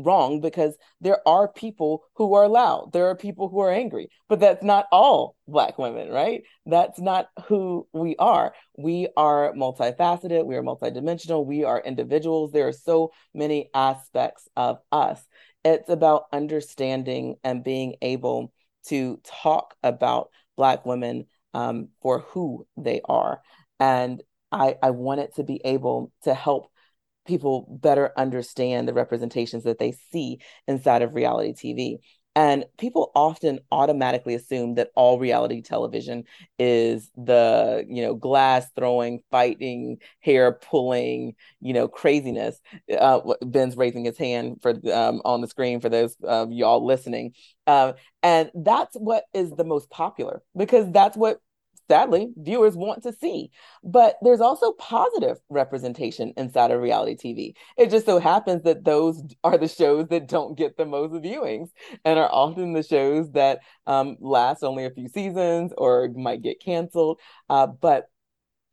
wrong because there are people who are loud. There are people who are angry. But that's not all black women right? That's not who we are. We are multifaceted. We are multidimensional. We are individuals. There are so many aspects of us. It's about understanding and being able to talk about black women um, for who they are. And I, I wanted to be able to help people better understand the representations that they see inside of reality TV. And people often automatically assume that all reality television is the, you know, glass throwing, fighting, hair pulling, you know, craziness. Uh, Ben's raising his hand for um, on the screen for those of y'all listening. Uh, and that's what is the most popular because that's what sadly viewers want to see. But there's also positive representation inside of reality tv it just so happens that those are the shows that don't get the most viewings and are often the shows that um, last only a few seasons or might get canceled. Uh, but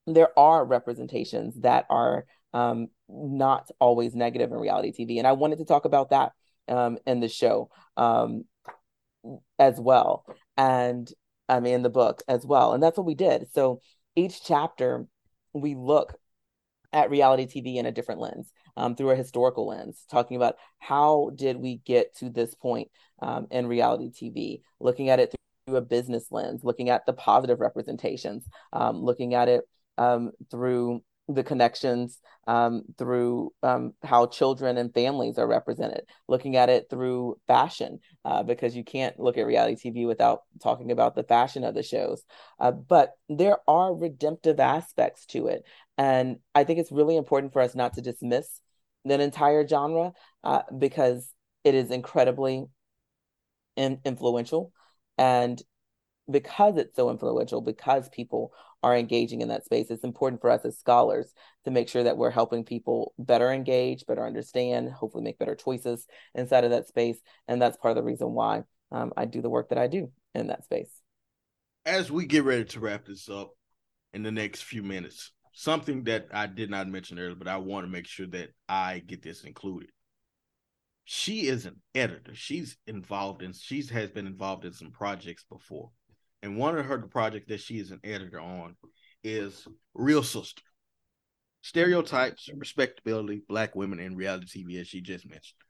there are representations that are um, not always negative in reality tv and i wanted to talk about that um, in the show um, as well. And I mean, in the book as well. And that's what we did. So each chapter, we look at reality TV in a different lens, um, through a historical lens, talking about how did we get to this point um, in reality TV, looking at it through a business lens, looking at the positive representations, um, looking at it um, through the connections um, through um, how children and families are represented, looking at it through fashion, uh, because you can't look at reality TV without talking about the fashion of the shows. Uh, but there are redemptive aspects to it. And I think it's really important for us not to dismiss that entire genre uh, because it is incredibly in- influential. And because it's so influential, because people are engaging in that space, it's important for us as scholars to make sure that we're helping people better engage, better understand, hopefully make better choices inside of that space. And that's part of the reason why um, I do the work that I do in that space. As we get ready to wrap this up in the next few minutes, something that I did not mention earlier, but I want to make sure that I get this included. she is an editor. She's involved in she's has been involved in some projects before. And one of her projects that she is an editor on is Real Sister. Stereotypes, respectability, black women in reality TV, as she just mentioned.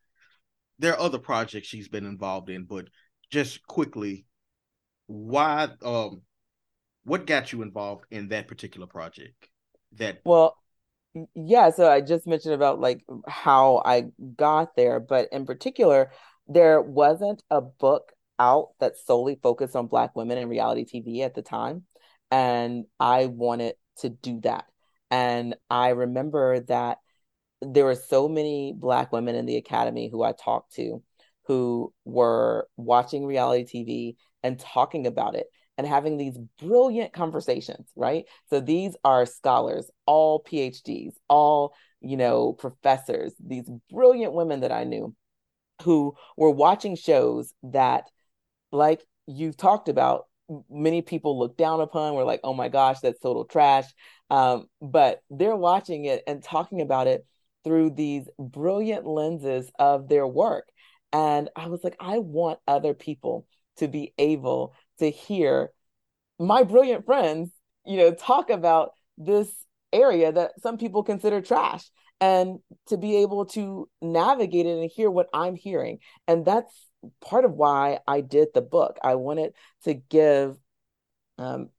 There are other projects she's been involved in, but just quickly, why um what got you involved in that particular project? That well, yeah, so I just mentioned about like how I got there, but in particular, there wasn't a book out that solely focused on Black women in reality TV at the time. And I wanted to do that. And I remember that there were so many Black women in the academy who I talked to who were watching reality TV and talking about it and having these brilliant conversations, right? So these are scholars, all PhDs, all, you know, professors, these brilliant women that I knew who were watching shows that, like you've talked about, many people look down upon. We're like, oh my gosh, that's total trash. Um, but they're watching it and talking about it through these brilliant lenses of their work. And I was like, I want other people to be able to hear my brilliant friends, you know, talk about this area that some people consider trash and to be able to navigate it and hear what I'm hearing. And that's part of why I did the book. I wanted to give um,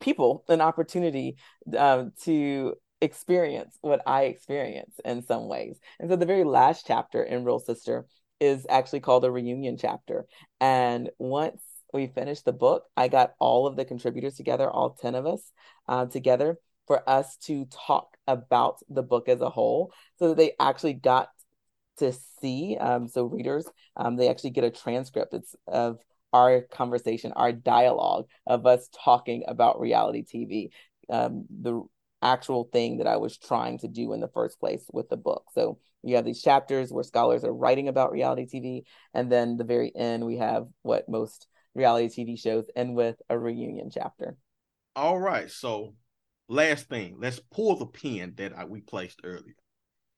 people an opportunity um, to experience what I experience in some ways. And so the very last chapter in Real Sister is actually called a reunion chapter. And once we finished the book, I got all of the contributors together, all 10 of us uh, together for us to talk about the book as a whole so that they actually got to see. Um, so readers, um, they actually get a transcript it's of our conversation, our dialogue of us talking about reality TV, um, the actual thing that I was trying to do in the first place with the book. So you have these chapters where scholars are writing about reality TV, and then the very end we have what most reality TV shows end with a reunion chapter. All right. So last thing, let's pull the pin that I, we placed earlier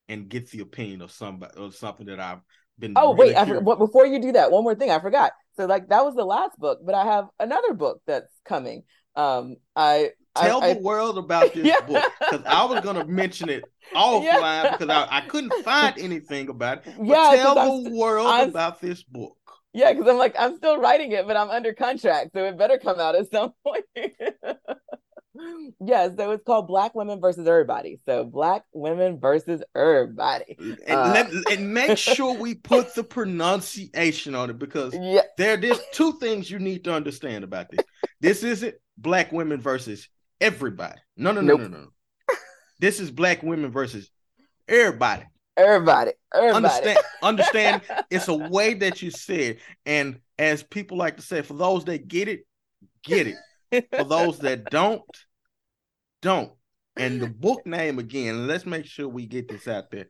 and get the opinion of somebody or something that I've been. Oh really wait, I, before you do that, one more thing I forgot. So like that was the last book, but I have another book that's coming. Um, I tell I, the I, world about this yeah. book because I was gonna mention it offline yeah. because I, I couldn't find anything about it. yeah, tell the I'm, world I'm, about this book. Yeah, because I'm like, I'm still writing it, but I'm under contract, so it better come out at some point. Yeah, so it's called Black Women versus Everybody. So Black Women versus Everybody. And, uh, let, and make sure we put the pronunciation on it because yeah. there there's two things you need to understand about this. This isn't Black Women versus Everybody. No, no, no, nope. no, no, no. This is Black Women versus Everybody. Everybody, everybody. Understand, understand it's a way that you say it. And as people like to say, for those that get it, get it. for those that don't, don't. And the book name again, let's make sure we get this out there.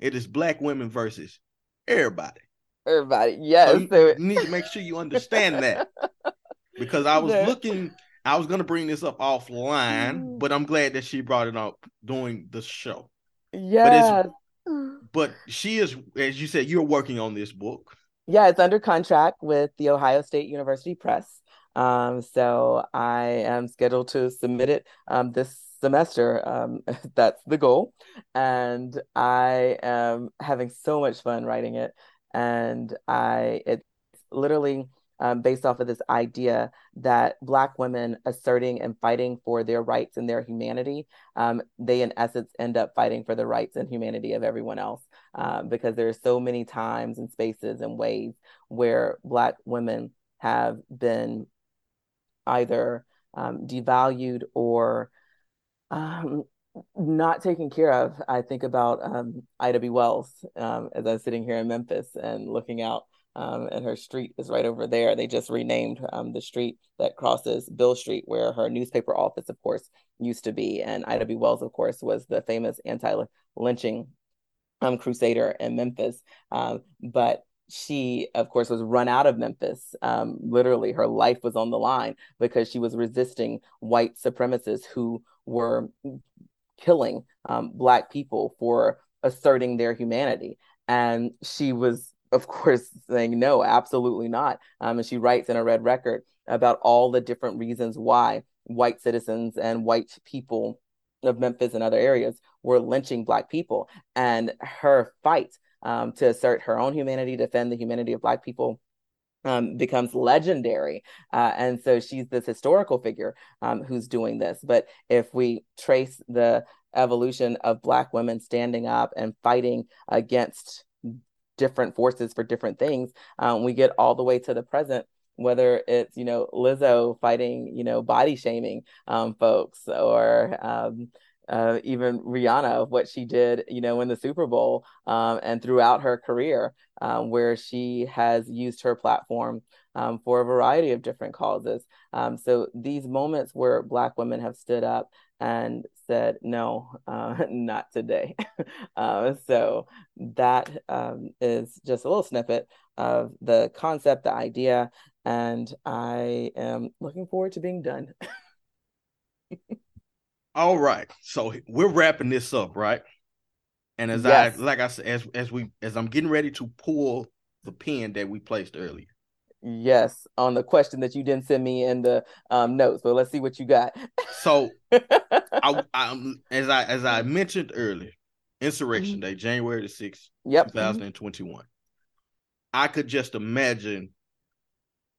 It is Black Women versus Everybody. Everybody, yes. So you, you need to make sure you understand that. Because I was yeah. looking, I was gonna bring this up offline, mm. but I'm glad that she brought it up during the show. Yeah, but she is, as you said, you're working on this book. Yeah, it's under contract with the Ohio State University Press. Um, so I am scheduled to submit it um, this semester. Um, that's the goal. And I am having so much fun writing it. And I, it's literally um, based off of this idea that Black women asserting and fighting for their rights and their humanity, um, they in essence end up fighting for the rights and humanity of everyone else. Uh, because there are so many times and spaces and ways where Black women have been either um, devalued or um, not taken care of. I think about um, Ida B. Wells um, as I'm sitting here in Memphis and looking out um, and her street is right over there. They just renamed um, the street that crosses Beale Street, where her newspaper office, of course, used to be. And Ida B. Wells, of course, was the famous anti-lynching um, crusader in Memphis. Um, but she, of course, was run out of Memphis. Um, literally, her life was on the line because she was resisting white supremacists who were killing um, Black people for asserting their humanity. and she was, of course, saying no, absolutely not. Um, and she writes in a red record about all the different reasons why white citizens and white people of Memphis and other areas were lynching Black people. And her fight um, to assert her own humanity, defend the humanity of Black people. Um, becomes legendary. Uh, and so she's this historical figure um, who's doing this. But if we trace the evolution of Black women standing up and fighting against different forces for different things, um, we get all the way to the present whether it's you know Lizzo fighting you know body shaming um, folks or um, uh, even Rihanna of what she did you know in the Super Bowl um, and throughout her career um, where she has used her platform um, for a variety of different causes. Um, so these moments where Black women have stood up and said no uh, not today uh, so that um, is just a little snippet of the concept the idea and I am looking forward to being done. All right, so we're wrapping this up, right? And as yes. I like I said, as as we as I'm getting ready to pull the pin that we placed earlier. Yes, on the question that you didn't send me in the um, notes, but let's see what you got. so, I, I'm, as I as I mentioned earlier, Insurrection mm-hmm. Day, January the sixth, yep. two thousand and twenty-one. Mm-hmm. I could just imagine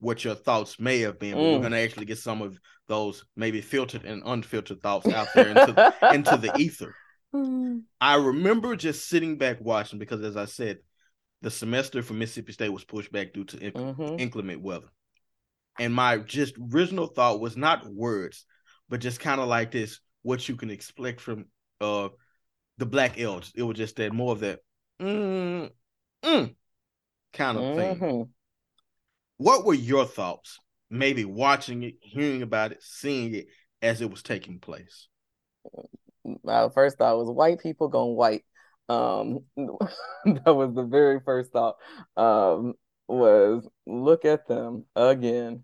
what your thoughts may have been. Mm. We're going to actually get some of those maybe filtered and unfiltered thoughts out there into, into the ether. Mm. I remember just sitting back watching because, as I said, the semester for Mississippi State was pushed back due to inc- mm-hmm. inclement weather. And my just original thought was not words, but just kind of like this what you can expect from uh the Black Elves. It was just that more of that mm, mm, kind of mm-hmm. thing. What were your thoughts, maybe watching it, hearing about it, seeing it as it was taking place? My first thought was white people going white. Um, that was the very first thought. Um, was look at them again.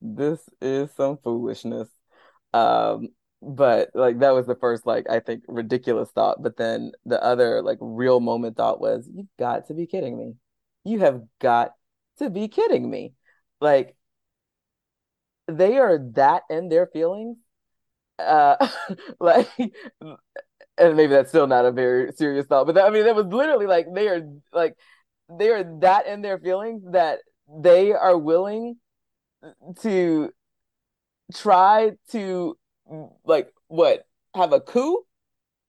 This is some foolishness. Um, but like that was the first like I think ridiculous thought. But then the other like real moment thought was, you've got to be kidding me. You have got to be kidding me. Like they are that in their feelings. Uh like and maybe that's still not a very serious thought, but that, I mean that was literally like they are like they are that in their feelings that they are willing to try to like what have a coup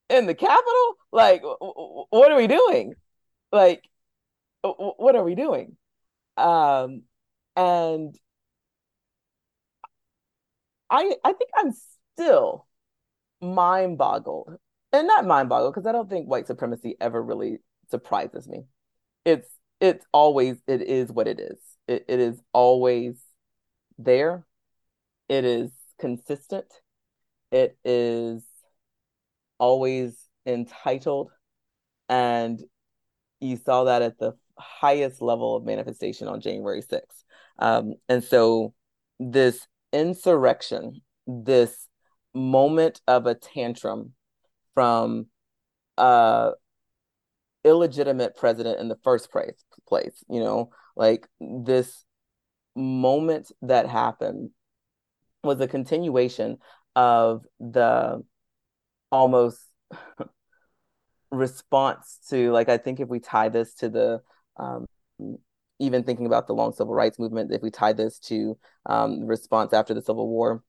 in the capital like what are we doing like what are we doing um, and I I think I'm still mind boggled, and not mind boggled because I don't think white supremacy ever really surprises me. It's it's always it is what it is. It it is always there. It is consistent. It is always entitled, and you saw that at the highest level of manifestation on January 6th. Um, and so this insurrection, this moment of a tantrum from a illegitimate president in the first place, place, you know, like this moment that happened was a continuation of the almost response to like I think if we tie this to the um, even thinking about the long civil rights movement, if we tie this to um, response after the Civil War.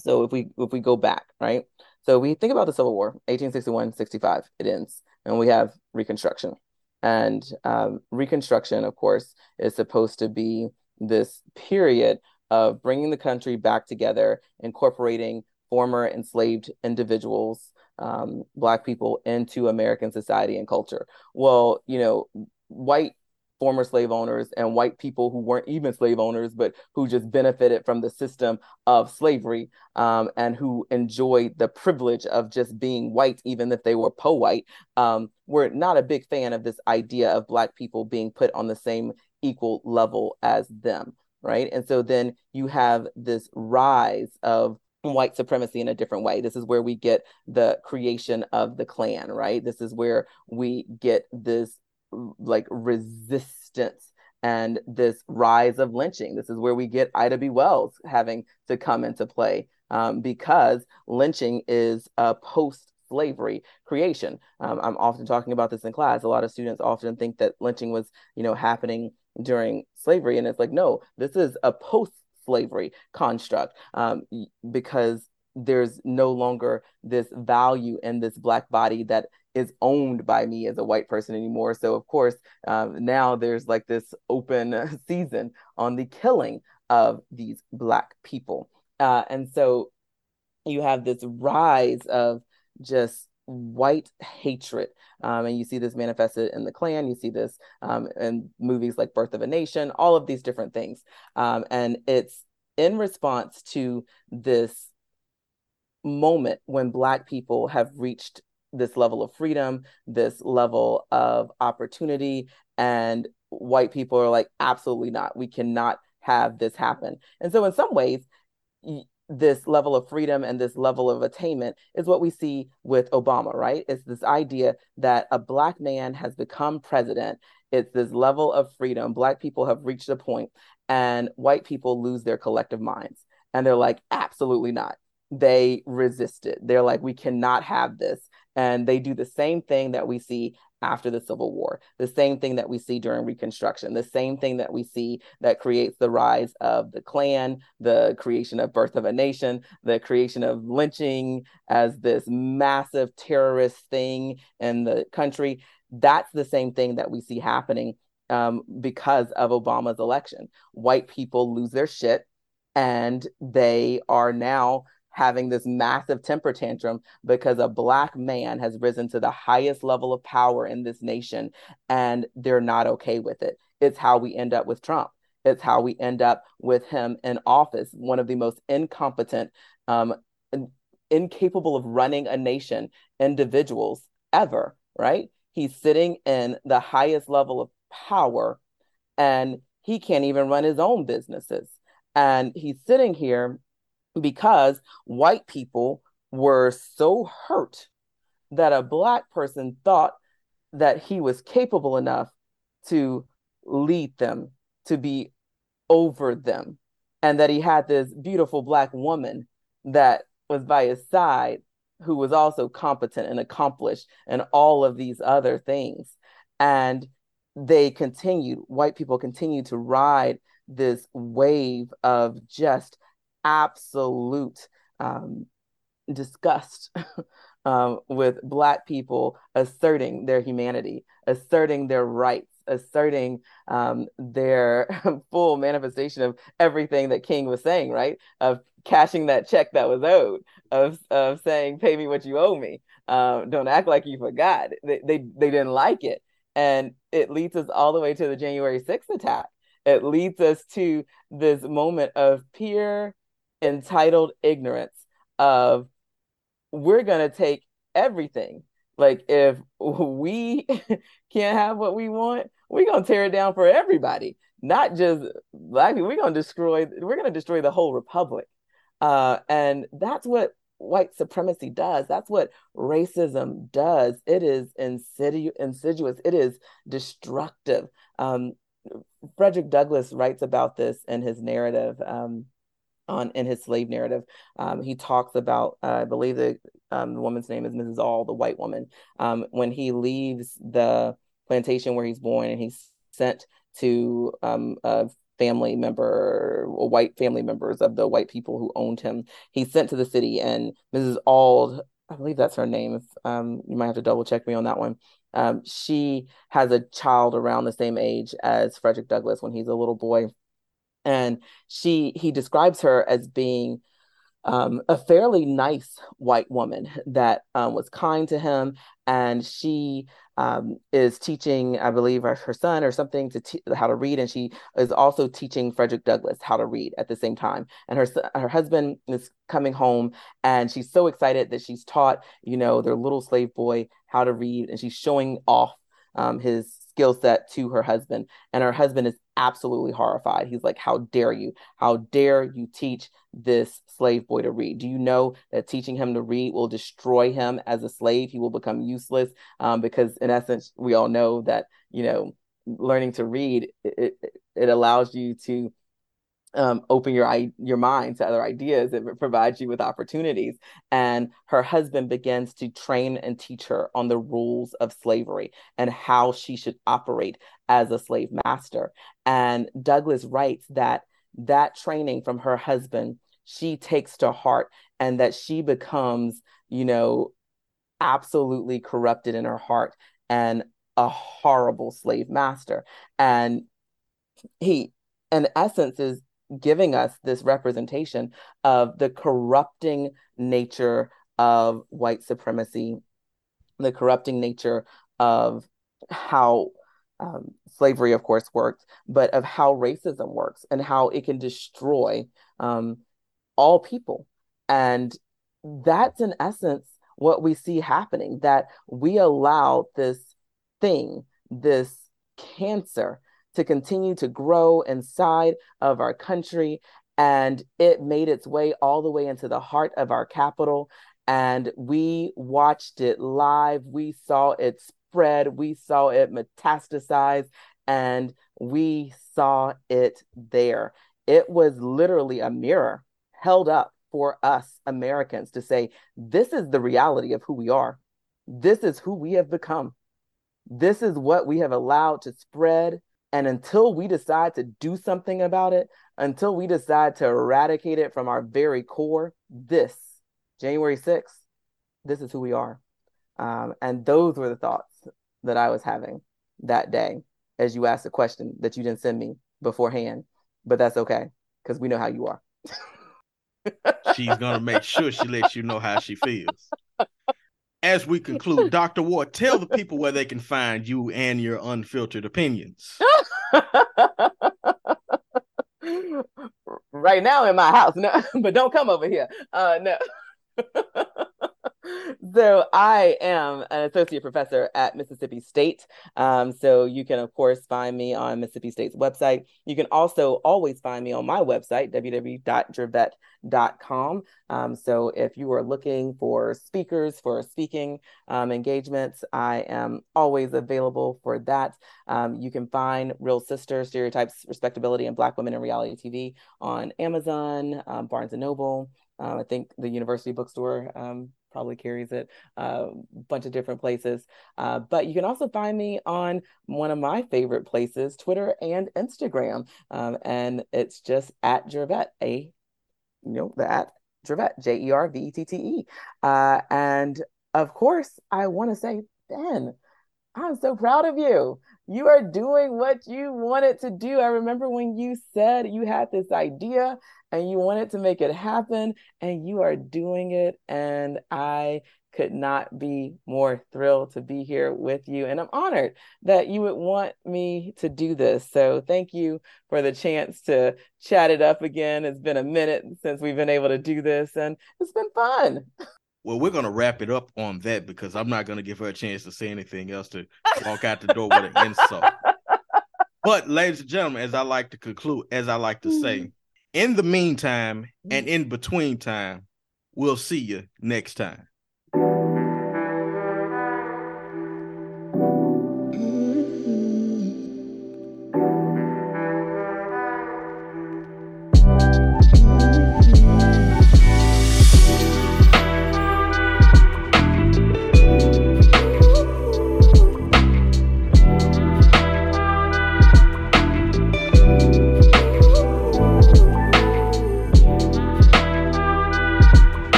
So if we if we go back, right? So we think about the Civil War, 1861, 65, it ends, and we have Reconstruction. And um, Reconstruction, of course, is supposed to be this period of bringing the country back together, incorporating former enslaved individuals, um, Black people into American society and culture. Well, you know, white former slave owners and white people who weren't even slave owners, but who just benefited from the system of slavery um, and who enjoyed the privilege of just being white, even if they were po white, um, were not a big fan of this idea of Black people being put on the same equal level as them. Right. And so then you have this rise of white supremacy in a different way. This is where we get the creation of the Klan, right? This is where we get this like resistance and this rise of lynching. This is where we get Ida B. Wells having to come into play um, because lynching is a post slavery creation. Um, I'm often talking about this in class. A lot of students often think that lynching was, you know, happening during slavery, and it's like, no, this is a post slavery construct um, because there's no longer this value in this black body that is owned by me as a white person anymore. So of course, um, now there's like this open season on the killing of these black people, uh, and so you have this rise of just white hatred. Um, and you see this manifested in the Klan. You see this um, in movies like Birth of a Nation, all of these different things. Um, and it's in response to this moment when Black people have reached this level of freedom, this level of opportunity, and white people are like, absolutely not. We cannot have this happen. And so, in some ways, this level of freedom and this level of attainment is what we see with Obama, right? It's this idea that a Black man has become president. It's this level of freedom. Black people have reached a point, and white people lose their collective minds. And they're like, absolutely not. They resist it. They're like, we cannot have this. And they do the same thing that we see after the Civil War, the same thing that we see during Reconstruction, the same thing that we see that creates the rise of the Klan, the creation of Birth of a Nation, the creation of lynching as this massive terrorist thing in the country. That's the same thing that we see happening um, because of Obama's election. White people lose their shit and they are now having this massive temper tantrum because a black man has risen to the highest level of power in this nation and they're not okay with it. It's how we end up with Trump. It's how we end up with him in office, one of the most incompetent, um, incapable of running a nation individuals ever, right? He's sitting in the highest level of power and he can't even run his own businesses. And he's sitting here because white people were so hurt that a black person thought that he was capable enough to lead them, to be over them, and that he had this beautiful black woman that was by his side who was also competent and accomplished and all of these other things. And they continued, white people continued to ride this wave of just absolute um, disgust um, with Black people asserting their humanity, asserting their rights, asserting um, their full manifestation of everything that King was saying, right? Of cashing that check that was owed, of, of saying, pay me what you owe me. Um, don't act like you forgot. They, they, they didn't like it. And it leads us all the way to the January 6th attack. It leads us to this moment of pure entitled ignorance of we're going to take everything. Like if we can't have what we want, we're going to tear it down for everybody, not just black people. We're going to destroy, we're going to destroy the whole republic. Uh, and that's what white supremacy does. That's what racism does. It is insidious, insidious. It is destructive. Um, Frederick Douglass writes about this in his narrative. Um, on in his slave narrative. Um, he talks about, uh, I believe the, um, the woman's name is Mrs. Auld, the white woman. Um, when he leaves the plantation where he's born and he's sent to um, a family member, white family members of the white people who owned him, he's sent to the city and Mrs. Auld, I believe that's her name. If um, you might have to double check me on that one. Um, she has a child around the same age as Frederick Douglass when he's a little boy and she he describes her as being um, a fairly nice white woman that um, was kind to him, and she um, is teaching, I believe, her, son or something to te- how to read, and she is also teaching Frederick Douglass how to read at the same time. And her her husband is coming home, and she's so excited that she's taught, you know, their little slave boy how to read, and she's showing off um, his skill set to her husband. And her husband is absolutely horrified. He's like, How dare you? How dare you teach this slave boy to read? Do you know that teaching him to read will destroy him as a slave? He will become useless um, because, in essence, we all know that, you know, learning to read, it, it, it allows you to um, open your your mind to other ideas. It provides you with opportunities. And her husband begins to train and teach her on the rules of slavery and how she should operate as a slave master. And Douglass writes that that training from her husband she takes to heart and that she becomes, you know, absolutely corrupted in her heart and a horrible slave master. And he, in essence, is giving us this representation of the corrupting nature of white supremacy, the corrupting nature of how um, slavery, of course, works, but of how racism works and how it can destroy um, all people. And that's in essence what we see happening that we allow this thing, this cancer, to continue to grow inside of our country. And it made its way all the way into the heart of our capital. And we watched it live. We saw it spread. We saw it metastasize. And we saw it there. It was literally a mirror held up for us Americans to say, this is the reality of who we are. This is who we have become. This is what we have allowed to spread and until we decide to do something about it, until we decide to eradicate it from our very core, this January 6th, this is who we are. Um, and those were the thoughts that I was having that day as you asked a question that you didn't send me beforehand. But that's okay because we know how you are. She's going to make sure she lets you know how she feels as we conclude, Dr. Ward, tell the people where they can find you and your unfiltered opinions. right now in my house, no, but don't come over here. Uh, no. So I am an associate professor at Mississippi State. Um, so you can, of course, find me on Mississippi State's website. You can also always find me on my website, www.jervette.com. Um, so if you are looking for speakers for speaking um, engagements, I am always available for that. Um, you can find Real Sister Stereotypes, Respectability, and Black Women in Reality TV on Amazon, um, Barnes and Noble. Um, I think the University Bookstore um, probably carries it a uh, bunch of different places. Uh, but you can also find me on one of my favorite places, Twitter and Instagram. Um, and it's just at Jervette, a you know, the at Jervette, J E R V E T T E. Uh, and of course, I want to say, Ben, I'm so proud of you. You are doing what you wanted to do. I remember when you said you had this idea and you wanted to make it happen and you are doing it. And i could not be more thrilled to be here with you. And i'm honored that you would want me to do this. So thank you for the chance to chat it up again. It's been a minute since we've been able to do this and it's been fun well, we're going to wrap it up on that because I'm not going to give her a chance to say anything else to walk out the door with an insult. But, ladies and gentlemen, as I like to conclude, as I like to say, in the meantime and mm. in between time, we'll see you next time.